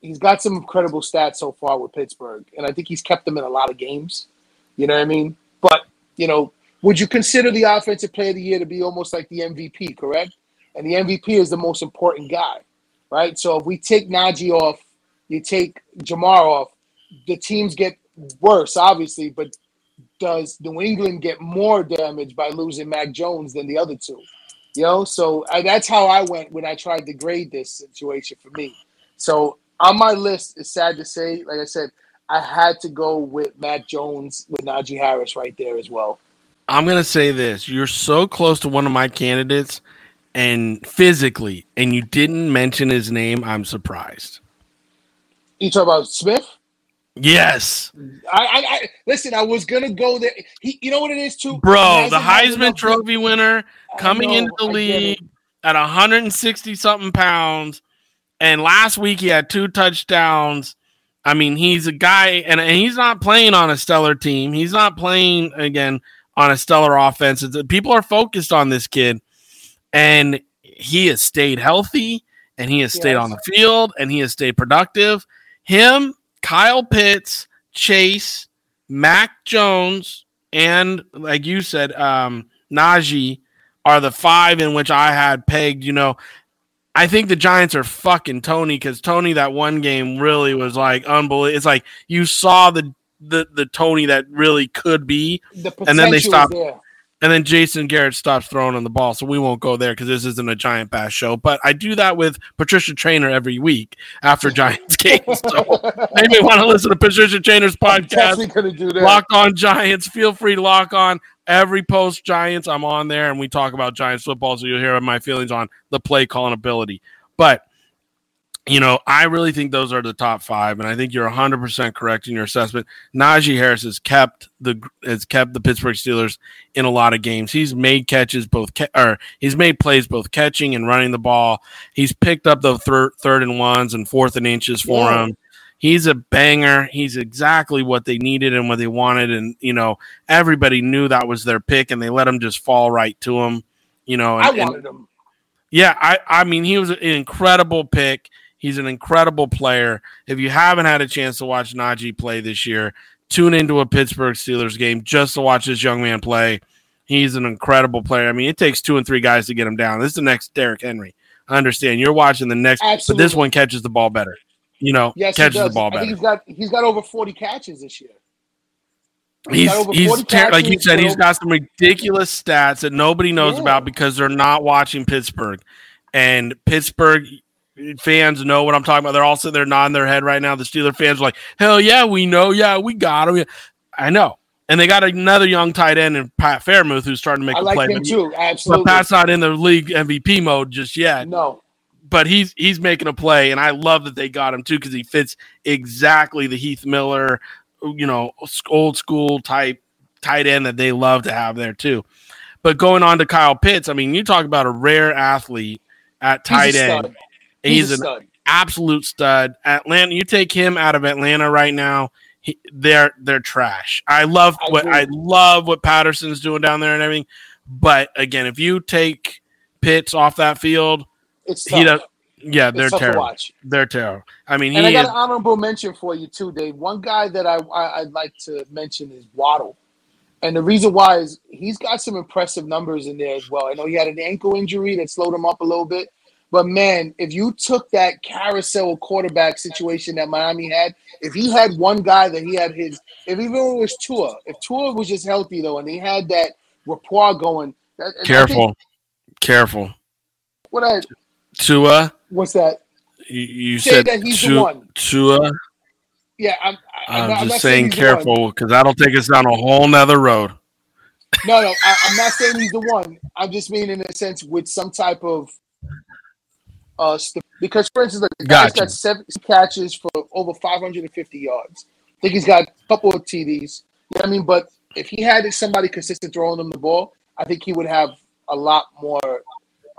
S4: he's got some incredible stats so far with Pittsburgh, and I think he's kept them in a lot of games. You know what I mean? But you know, would you consider the offensive player of the year to be almost like the MVP? Correct? And the MVP is the most important guy, right? So if we take Najee off, you take Ja'Marr off, the teams get worse, obviously. But does New England get more damage by losing Mac Jones than the other two? You know, so I, that's how I went when I tried to grade this situation for me. So on my list, it's sad to say, like I said, I had to go with Mac Jones with Najee Harris right there as well.
S3: I'm gonna say this: you're so close to one of my candidates, and physically, and you didn't mention his name. I'm surprised.
S4: You talk about Smith?
S3: Yes,
S4: I, I, I listen. I was gonna go there. He, you know what it is too,
S3: bro, the Heisman Trophy winner coming
S4: know,
S3: into the league at 160 something pounds, and last week he had two touchdowns. I mean, he's a guy, and, and he's not playing on a stellar team. He's not playing again on a stellar offense. It's, people are focused on this kid, and he has stayed healthy, and he has stayed on the field, and he has stayed productive. Him, Kyle Pitts, Chase, Mac Jones, and like you said, um, Najee are the five in which I had pegged. You know, I think the Giants are fucking Tony because Tony that one game really was like unbelievable. It's like you saw the the the Tony that really could be,
S4: The
S3: and then they stopped. And then Jason Garrett stops throwing on the ball, so we won't go there because this isn't a Giant Bass show. But I do that with Patricia Traina every week after Giants games. So maybe you want to listen to Patricia
S4: Traina's
S3: podcast.
S4: gonna do that.
S3: Lock on Giants. Feel free to lock on every post Giants. I'm on there and we talk about Giants football, so you'll hear my feelings on the play calling ability. But you know, I really think those are the top five, and I think you're 100 percent correct in your assessment. Najee Harris has kept the has kept the Pittsburgh Steelers in a lot of games. He's made catches both, or he's made plays both catching and running the ball. He's picked up the third third and ones and fourth and inches for
S4: Yeah.
S3: him. He's a banger. He's exactly what they needed and what they wanted, and you know, everybody knew that was their pick, and they let him just fall right to him. You know, and,
S4: I
S3: and-
S4: wanted him.
S3: yeah, I, I mean, he was an incredible pick. He's an incredible player. If you haven't had a chance to watch Najee play this year, tune into a Pittsburgh Steelers game just to watch this young man play. He's an incredible player. I mean, it takes two and three guys to get him down. This is the next Derrick Henry. I understand you're watching the next, but this one catches the ball better. You know,
S4: Yes, he
S3: catches the ball
S4: I think
S3: better.
S4: he's got he's got over 40 catches this year.
S3: He's he's
S4: 40
S3: ter- like you said, he's got some ridiculous stats that nobody knows
S4: Yeah.
S3: about because they're not watching Pittsburgh. And Pittsburgh fans know what I'm talking about. They're all sitting there nodding their head right now. The Steeler fans are like, "Hell yeah, we know. Yeah, we got him." I know. And they got another young tight end in Pat Freiermuth who's starting to make
S4: I
S3: a
S4: like
S3: play.
S4: him
S3: But,
S4: too.
S3: but
S4: Absolutely.
S3: Pat's not in the league MVP mode just yet
S4: no.
S3: but he's he's making a play, and I love that they got him too because he fits exactly the Heath Miller, you know, old school type tight end that they love to have there too. But going on to Kyle Pitts, I mean, you talk about a rare athlete at tight end.
S4: stud.
S3: He's,
S4: He's, a
S3: an
S4: stud.
S3: absolute stud. Atlanta, you take him out of Atlanta right now. He, they're they're trash. I love
S4: I
S3: what I love what Patterson's doing down there and everything. But again, if you take Pitts off that field,
S4: It's
S3: he
S4: tough.
S3: does. Yeah, they're
S4: it's tough to
S3: terrible.
S4: watch.
S3: They're terrible. I mean,
S4: And I got
S3: is,
S4: an honorable mention for you too, Dave. One guy that I, I I'd like to mention is Waddle, and the reason why is he's got some impressive numbers in there as well. I know he had an ankle injury that slowed him up a little bit, but man, if you took that carousel quarterback situation that Miami had, if he had one guy that he had his, if even it was Tua, if Tua was just healthy though, and he had that rapport going, that, I think
S3: careful, careful.
S4: What I
S3: Tua,
S4: what's that?
S3: you, you
S4: Say
S3: said
S4: that he's the
S3: Tu-
S4: one.
S3: Tua.
S4: Yeah, I'm, I-
S3: I'm,
S4: not-
S3: just
S4: not
S3: saying
S4: the one.
S3: careful because that'll take us down a whole nother road.
S4: No, no, I, I'm not saying he's the one. I'm just meaning in a sense with some type of uh because for instance, the guy's
S3: Gotcha.
S4: got seven catches for over 550 yards. I think he's got a couple of TDs. You know I mean? But if he had somebody consistent throwing him the ball, I think he would have a lot more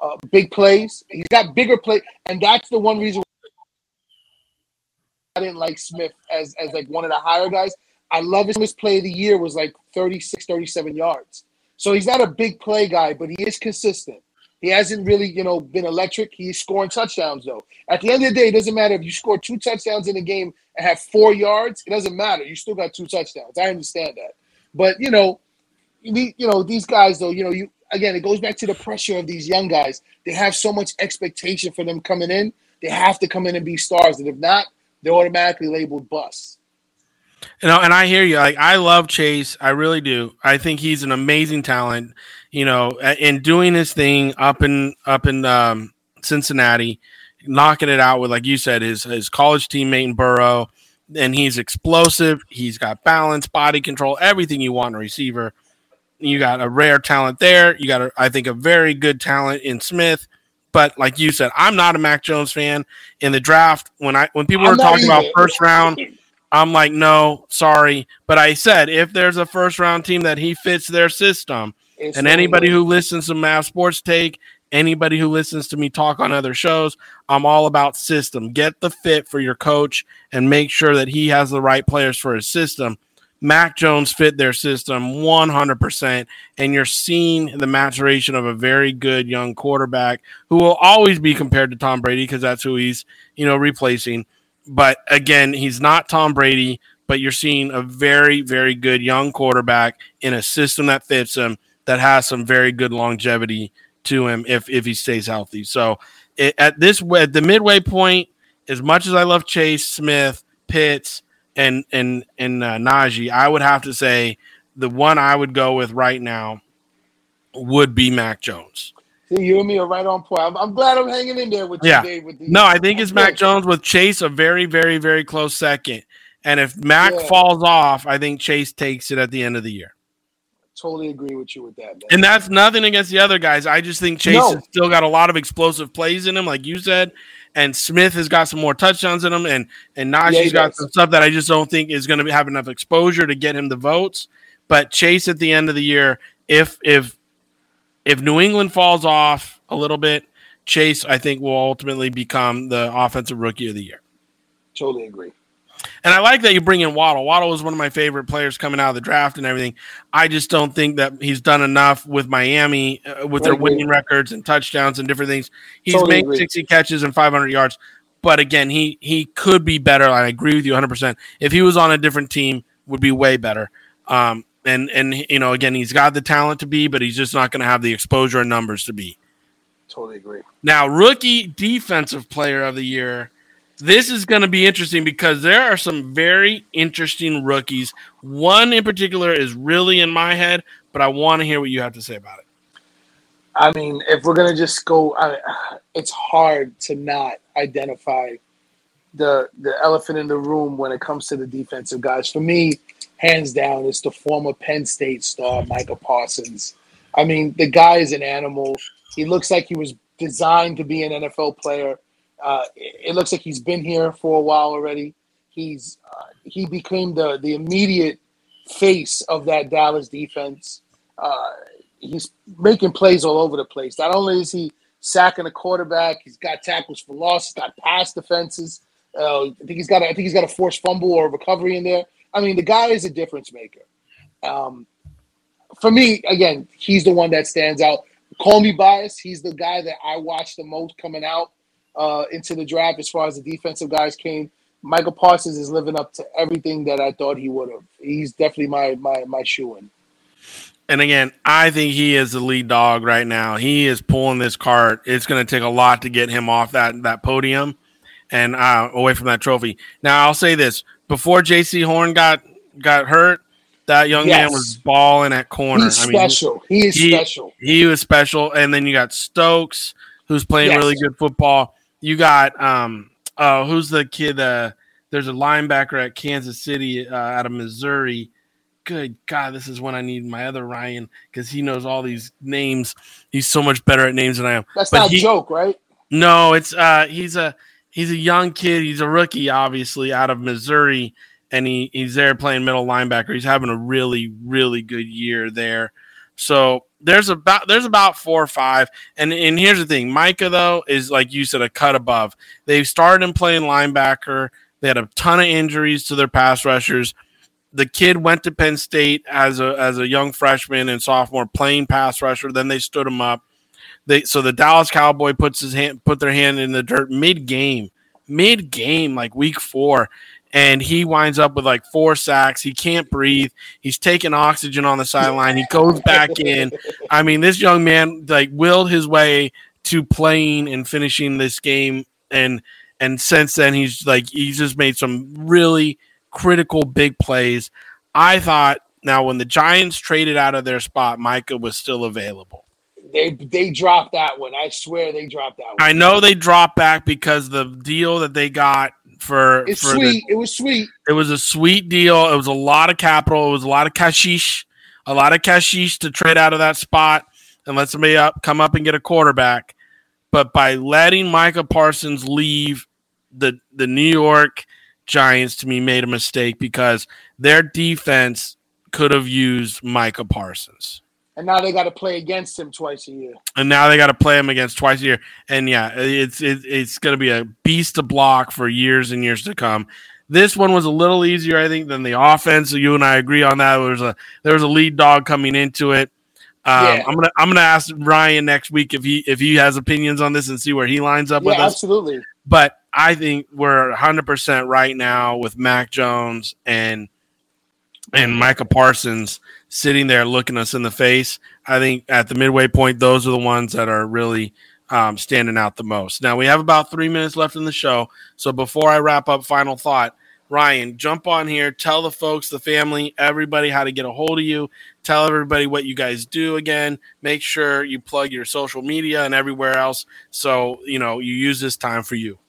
S4: uh, big plays. He's got bigger play, and that's the one reason I didn't like Smith as as like one of the higher guys. I love his his play of the year was like 36, 37 yards. So he's not a big play guy, but he is consistent. He hasn't really, you know, been electric. He's scoring touchdowns though. At the end of the day, it doesn't matter if you score two touchdowns in a game and have four yards. It doesn't matter. You still got two touchdowns. I understand that. But you know, you you know these guys though. You know, you again, it goes back to the pressure of these young guys. They have so much expectation for them coming in. They have to come in and be stars, and if not, they're automatically labeled busts.
S3: You know, and I hear you. Like I love Chase. I really do. I think he's an amazing talent. You know, and doing his thing up in up in um, Cincinnati, knocking it out with, like you said, his his college teammate in Burrow. And he's explosive. He's got balance, body control, everything you want in a receiver. You got a rare talent there. You got, a, I think, a very good talent in Smith. But like you said, I'm not a Mac Jones fan. In the draft, when I when people
S4: I'm
S3: were talking about first round, I'm like, no, sorry. But I said if there's a first round team that he fits their system,
S4: It's
S3: and anybody who listens to Mav Sports Take, anybody who listens to me talk on other shows, I'm all about system. Get the fit for your coach and make sure that he has the right players for his system. Mac Jones fit their system 100%, and you're seeing the maturation of a very good young quarterback who will always be compared to Tom Brady because that's who he's, you know, replacing. But again, he's not Tom Brady, but you're seeing a very, very good young quarterback in a system that fits him that has some very good longevity to him if if he stays healthy. So it, at this at the midway point, as much as I love Chase Smith, Pitts, and and and uh, Najee, I would have to say the one I would go with right now would be Mac Jones.
S4: See, you and me are right on point. I'm, I'm glad I'm hanging in there with
S3: Yeah.
S4: you, Dave. With these.
S3: No, I think it's Mac Jones with Chase a very very very close second. And if Mac
S4: Yeah.
S3: falls off, I think Chase takes it at the end of the year.
S4: Totally agree with you with that, man.
S3: And that's nothing against the other guys. I just think Chase
S4: No.
S3: has still got a lot of explosive plays in him, like you said. and Smith has got some more touchdowns in him, and and Najee's
S4: Yeah,
S3: got
S4: does.
S3: some stuff that I just don't think is going to have enough exposure to get him the votes. But Chase at the end of the year, if if if New England falls off a little bit, Chase I think will ultimately become the offensive rookie of the year.
S4: Totally agree.
S3: And I like that you bring in Waddle. Waddle was one of my favorite players coming out of the draft and everything. I just don't think that he's done enough with Miami uh, with their winning records and touchdowns and different things. He's
S4: Totally
S3: made
S4: agree.
S3: 60 catches and 500 yards. But again, he he could be better. I agree with you 100%. If he was on a different team, would be way better. Um, and and you know, again, he's got the talent to be, but he's just not going to have the exposure and numbers to be.
S4: Totally agree.
S3: Now, rookie defensive player of the year. This is going to be interesting because there are some very interesting rookies. One in particular is really in my head, but I want to hear what you have to say about it.
S4: I mean, if we're gonna just go, I, it's hard to not identify the the elephant in the room when it comes to the defensive guys. For me, hands down, it's the former Penn State star Micah Parsons. I mean, the guy is an animal. He looks like he was designed to be an NFL player. Uh, it, looks like he's been here for a while already. He's uh, he became the the immediate face of that Dallas defense. Uh, he's making plays all over the place. Not only is he sacking a quarterback, he's got tackles for loss, he's got pass defenses. Uh, I think he's got a, I think he's got a forced fumble or recovery in there. I mean, the guy is a difference maker. Um, for me, again, he's the one that stands out. Call me biased. He's the guy that I watched the most coming out uh, into the draft as far as the defensive guys came. Micah Parsons is living up to everything that I thought he would have. He's definitely my my my shoe in.
S3: And again, I think he is the lead dog right now. He is pulling this cart. It's going to take a lot to get him off that that podium and uh, away from that trophy. Now, I'll say this: before Jaycee Horn got got hurt, that young man was balling at corner.
S4: He's
S3: I mean,
S4: special. He is
S3: he-
S4: special.
S3: he was special. And then you got Stokes, who's playing
S4: Yes.
S3: really good football. You got um, uh, who's the kid? Uh, there's a linebacker at Kansas City uh, out of Missouri. Good God, this is when I need my other Ryan because he knows all these names. He's so much better at names than I am.
S4: That's
S3: But
S4: not
S3: he-
S4: a joke, right?
S3: No, it's uh, he's a he's a young kid. He's a rookie, obviously, out of Missouri, and he he's there playing middle linebacker. He's having a really really good year there. So there's about there's about four or five, and and here's the thing: Micah though is like you said, a cut above. They've started him playing linebacker. They had a ton of injuries to their pass rushers. The kid went to Penn State as a as a young freshman and sophomore playing pass rusher. Then they stood him up. They so the Dallas Cowboy puts his hand put their hand in the dirt mid game, mid game like week four, and he winds up with like four sacks. He can't breathe. He's taking oxygen on the sideline. He goes back in. I mean, this young man like willed his way to playing and finishing this game, and and since then he's like he's just made some really critical big plays. I thought now when the Giants traded out of their spot, Micah was still available.
S4: They they dropped that one. I swear they dropped that one.
S3: I know they dropped back because the deal that they got for
S4: it's
S3: for
S4: sweet. it was sweet.
S3: it was a sweet deal. It was a lot of capital. It was a lot of cashish, a lot of cashish to trade out of that spot and let somebody up come up and get a quarterback. But by letting Micah Parsons leave the the New York Giants, to me, made a mistake because their defense could have used Micah Parsons.
S4: And now they got to play against him twice a year.
S3: and now they got to play him against twice a year. And yeah, it's it, it's going to be a beast to block for years and years to come. This one was a little easier, I think, than the offense. You and I agree on that. There was a there was a lead dog coming into it. Um,
S4: Yeah.
S3: I'm gonna I'm gonna ask Ryan next week if he if he has opinions on this and see where he lines up
S4: Yeah,
S3: with us.
S4: absolutely.
S3: But I think we're 100 percent right now with Mac Jones and and Micah Parsons sitting there looking us in the face. I think at the midway point, those are the ones that are really um, standing out the most. Now we have about three minutes left in the show, so before I wrap up, final thought. Ryan, jump on here. Tell the folks, the family, everybody how to get a hold of you. Tell everybody what you guys do again. Make sure you plug your social media and everywhere else. So, you know, you use this time for you.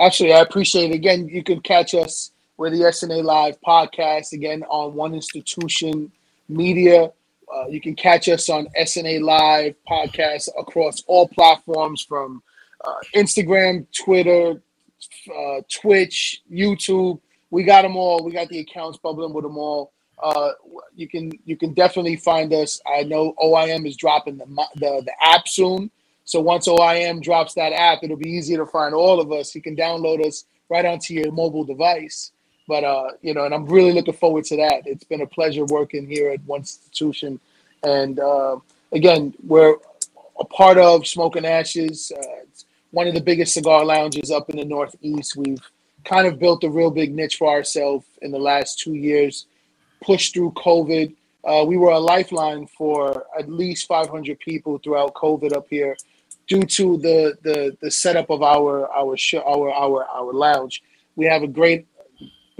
S4: Actually, I appreciate it. Again, you can catch us with the SNA Live podcast again on One Institution Media. Uh, you can catch us on SNA Live podcast across all platforms from uh, Instagram, Twitter, uh, Twitch, YouTube. We got them all. We got the accounts bubbling with them all. Uh, you can you can definitely find us. I know OIM is dropping the the, the app soon. So once OIM drops that app, it'll be easier to find all of us. You can download us right onto your mobile device. But uh, you know, and I'm really looking forward to that. It's been a pleasure working here at one institution, and uh, again, we're a part of Smoking Ashes. Uh, it's one of the biggest cigar lounges up in the Northeast. We've kind of built a real big niche for ourselves in the last two years. Pushed through COVID. Uh, we were a lifeline for at least 500 people throughout COVID up here, due to the the the setup of our our show, our our our lounge. We have a great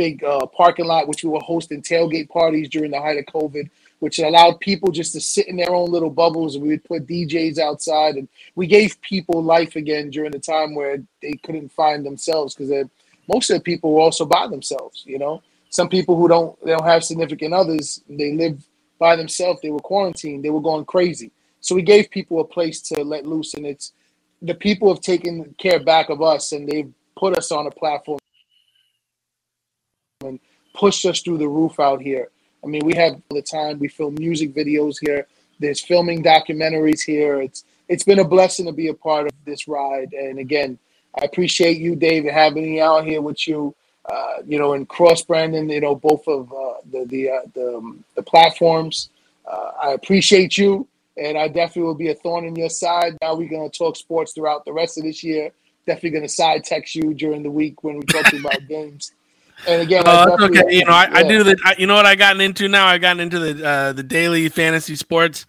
S4: big uh, parking lot, which we were hosting tailgate parties during the height of COVID, which allowed people just to sit in their own little bubbles. And we would put DJs outside, and we gave people life again during the time where they couldn't find themselves because most of the people were also by themselves. You know, some people who don't they don't have significant others, they live by themselves. They were quarantined. They were going crazy. So we gave people a place to let loose, and it's the people have taken care back of us, and they've put us on a platform pushed us through the roof out here. I mean, we have all the time. We film music videos here. There's filming documentaries here. It's it's been a blessing to be a part of this ride. And again, I appreciate you, David, having me out here with you. Uh, you know, and cross branding. You know, both of uh, the the uh, the, um, the platforms. Uh, I appreciate you, and I definitely will be a thorn in your side. Now we're gonna talk sports throughout the rest of this year. Definitely gonna side text you during the week when we talk about games. And again,
S3: oh, okay. You know, I, yeah. I do the. I, you know what I gotten into now? I gotten into the uh, the daily fantasy sports.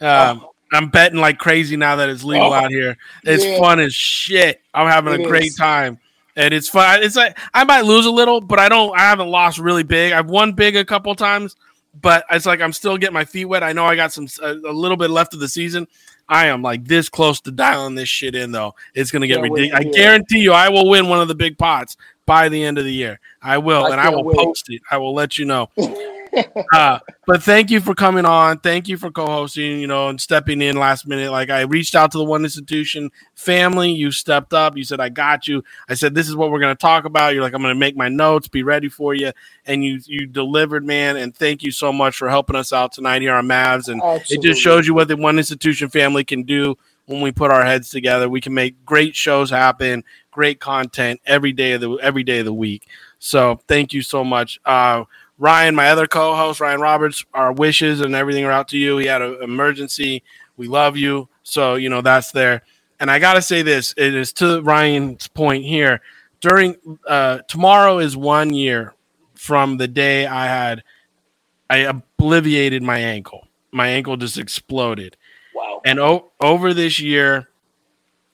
S3: Um, oh. I'm betting like crazy now that it's legal oh. out here. It's yeah. fun as shit. I'm having it a great is. time, and it's fun. It's like I might lose a little, but I don't. I haven't lost really big. I've won big a couple times, but it's like I'm still getting my feet wet. I know I got some a, a little bit left of the season. I am like this close to dialing this shit in though. It's gonna get ridiculous. I guarantee you, I will win one of the big pots by the end of the year. I will, I and I will wait. post it. I will let you know. uh, but thank you for coming on. Thank you for co-hosting. You know, and stepping in last minute. Like I reached out to the one institution family. You stepped up. You said, "I got you." I said, "This is what we're going to talk about." You're like, "I'm going to make my notes. Be ready for you." And you you delivered, man. And thank you so much for helping us out tonight here on Mavs. And Absolutely. it just shows you what the one institution family can do when we put our heads together. We can make great shows happen, great content every day of the every day of the week. So thank you so much. Uh, Ryan, my other co-host, Ryan Roberts, our wishes and everything are out to you. He had an emergency. We love you. So, you know, that's there. And I got to say this, it is to Ryan's point here. During uh, tomorrow is one year from the day I had I obliviated my ankle. My ankle just exploded.
S4: Wow.
S3: And o- over this year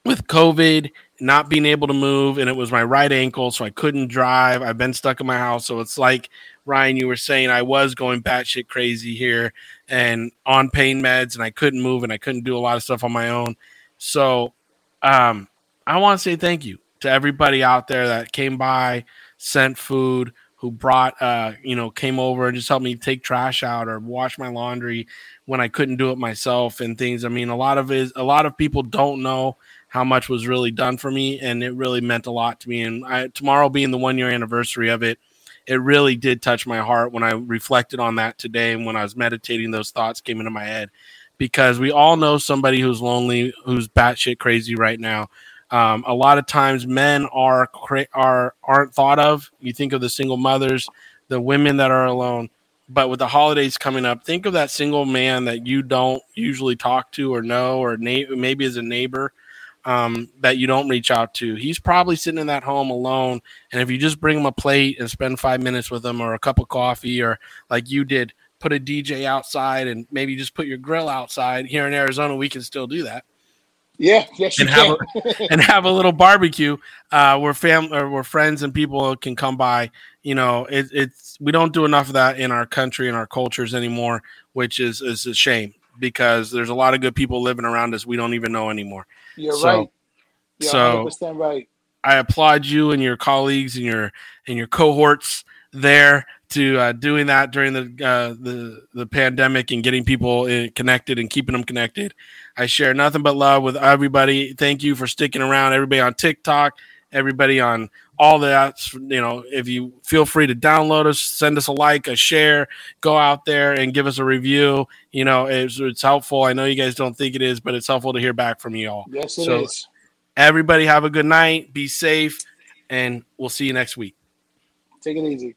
S3: with COVID not being able to move, and it was my right ankle, so I couldn't drive. I've been stuck in my house, so it's like Ryan, you were saying I was going batshit crazy here and on pain meds, and I couldn't move and I couldn't do a lot of stuff on my own. So, um, I want to say thank you to everybody out there that came by, sent food, who brought, uh, you know, came over and just helped me take trash out or wash my laundry when I couldn't do it myself and things. I mean, a lot of it, a lot of people don't know how much was really done for me, and it really meant a lot to me. And I, tomorrow being the one year anniversary of it, it really did touch my heart when I reflected on that today and when I was meditating. Those thoughts came into my head because we all know somebody who's lonely, who's batshit crazy right now. Um, a lot of times, men are are aren't thought of. You think of the single mothers, the women that are alone. But with the holidays coming up, think of that single man that you don't usually talk to or know, or na- maybe as a neighbor um, that you don't reach out to. He's probably sitting in that home alone. And if you just bring him a plate and spend five minutes with him or a cup of coffee or like you did, put a DJ outside and maybe just put your grill outside here in Arizona, we can still do that.
S4: Yeah, yes,
S3: and have a, and have a little barbecue uh, where fam or where friends and people can come by. You know, it, it's we don't do enough of that in our country and our cultures anymore, which is is a shame because there's a lot of good people living around us we don't even know anymore.
S4: You're so, right. You're
S3: so
S4: 100% right.
S3: I applaud you and your colleagues and your and your cohorts there to uh, doing that during the uh, the the pandemic and getting people connected and keeping them connected. I share nothing but love with everybody. Thank you for sticking around. Everybody on TikTok, everybody on all that. You know, if you feel free to download us, send us a like, a share, go out there and give us a review. You know, it's, it's helpful. I know you guys don't think it is, but it's helpful to hear back from you all.
S4: Yes, it so, is.
S3: Everybody have a good night. Be safe, and we'll see you next week.
S4: Take it easy.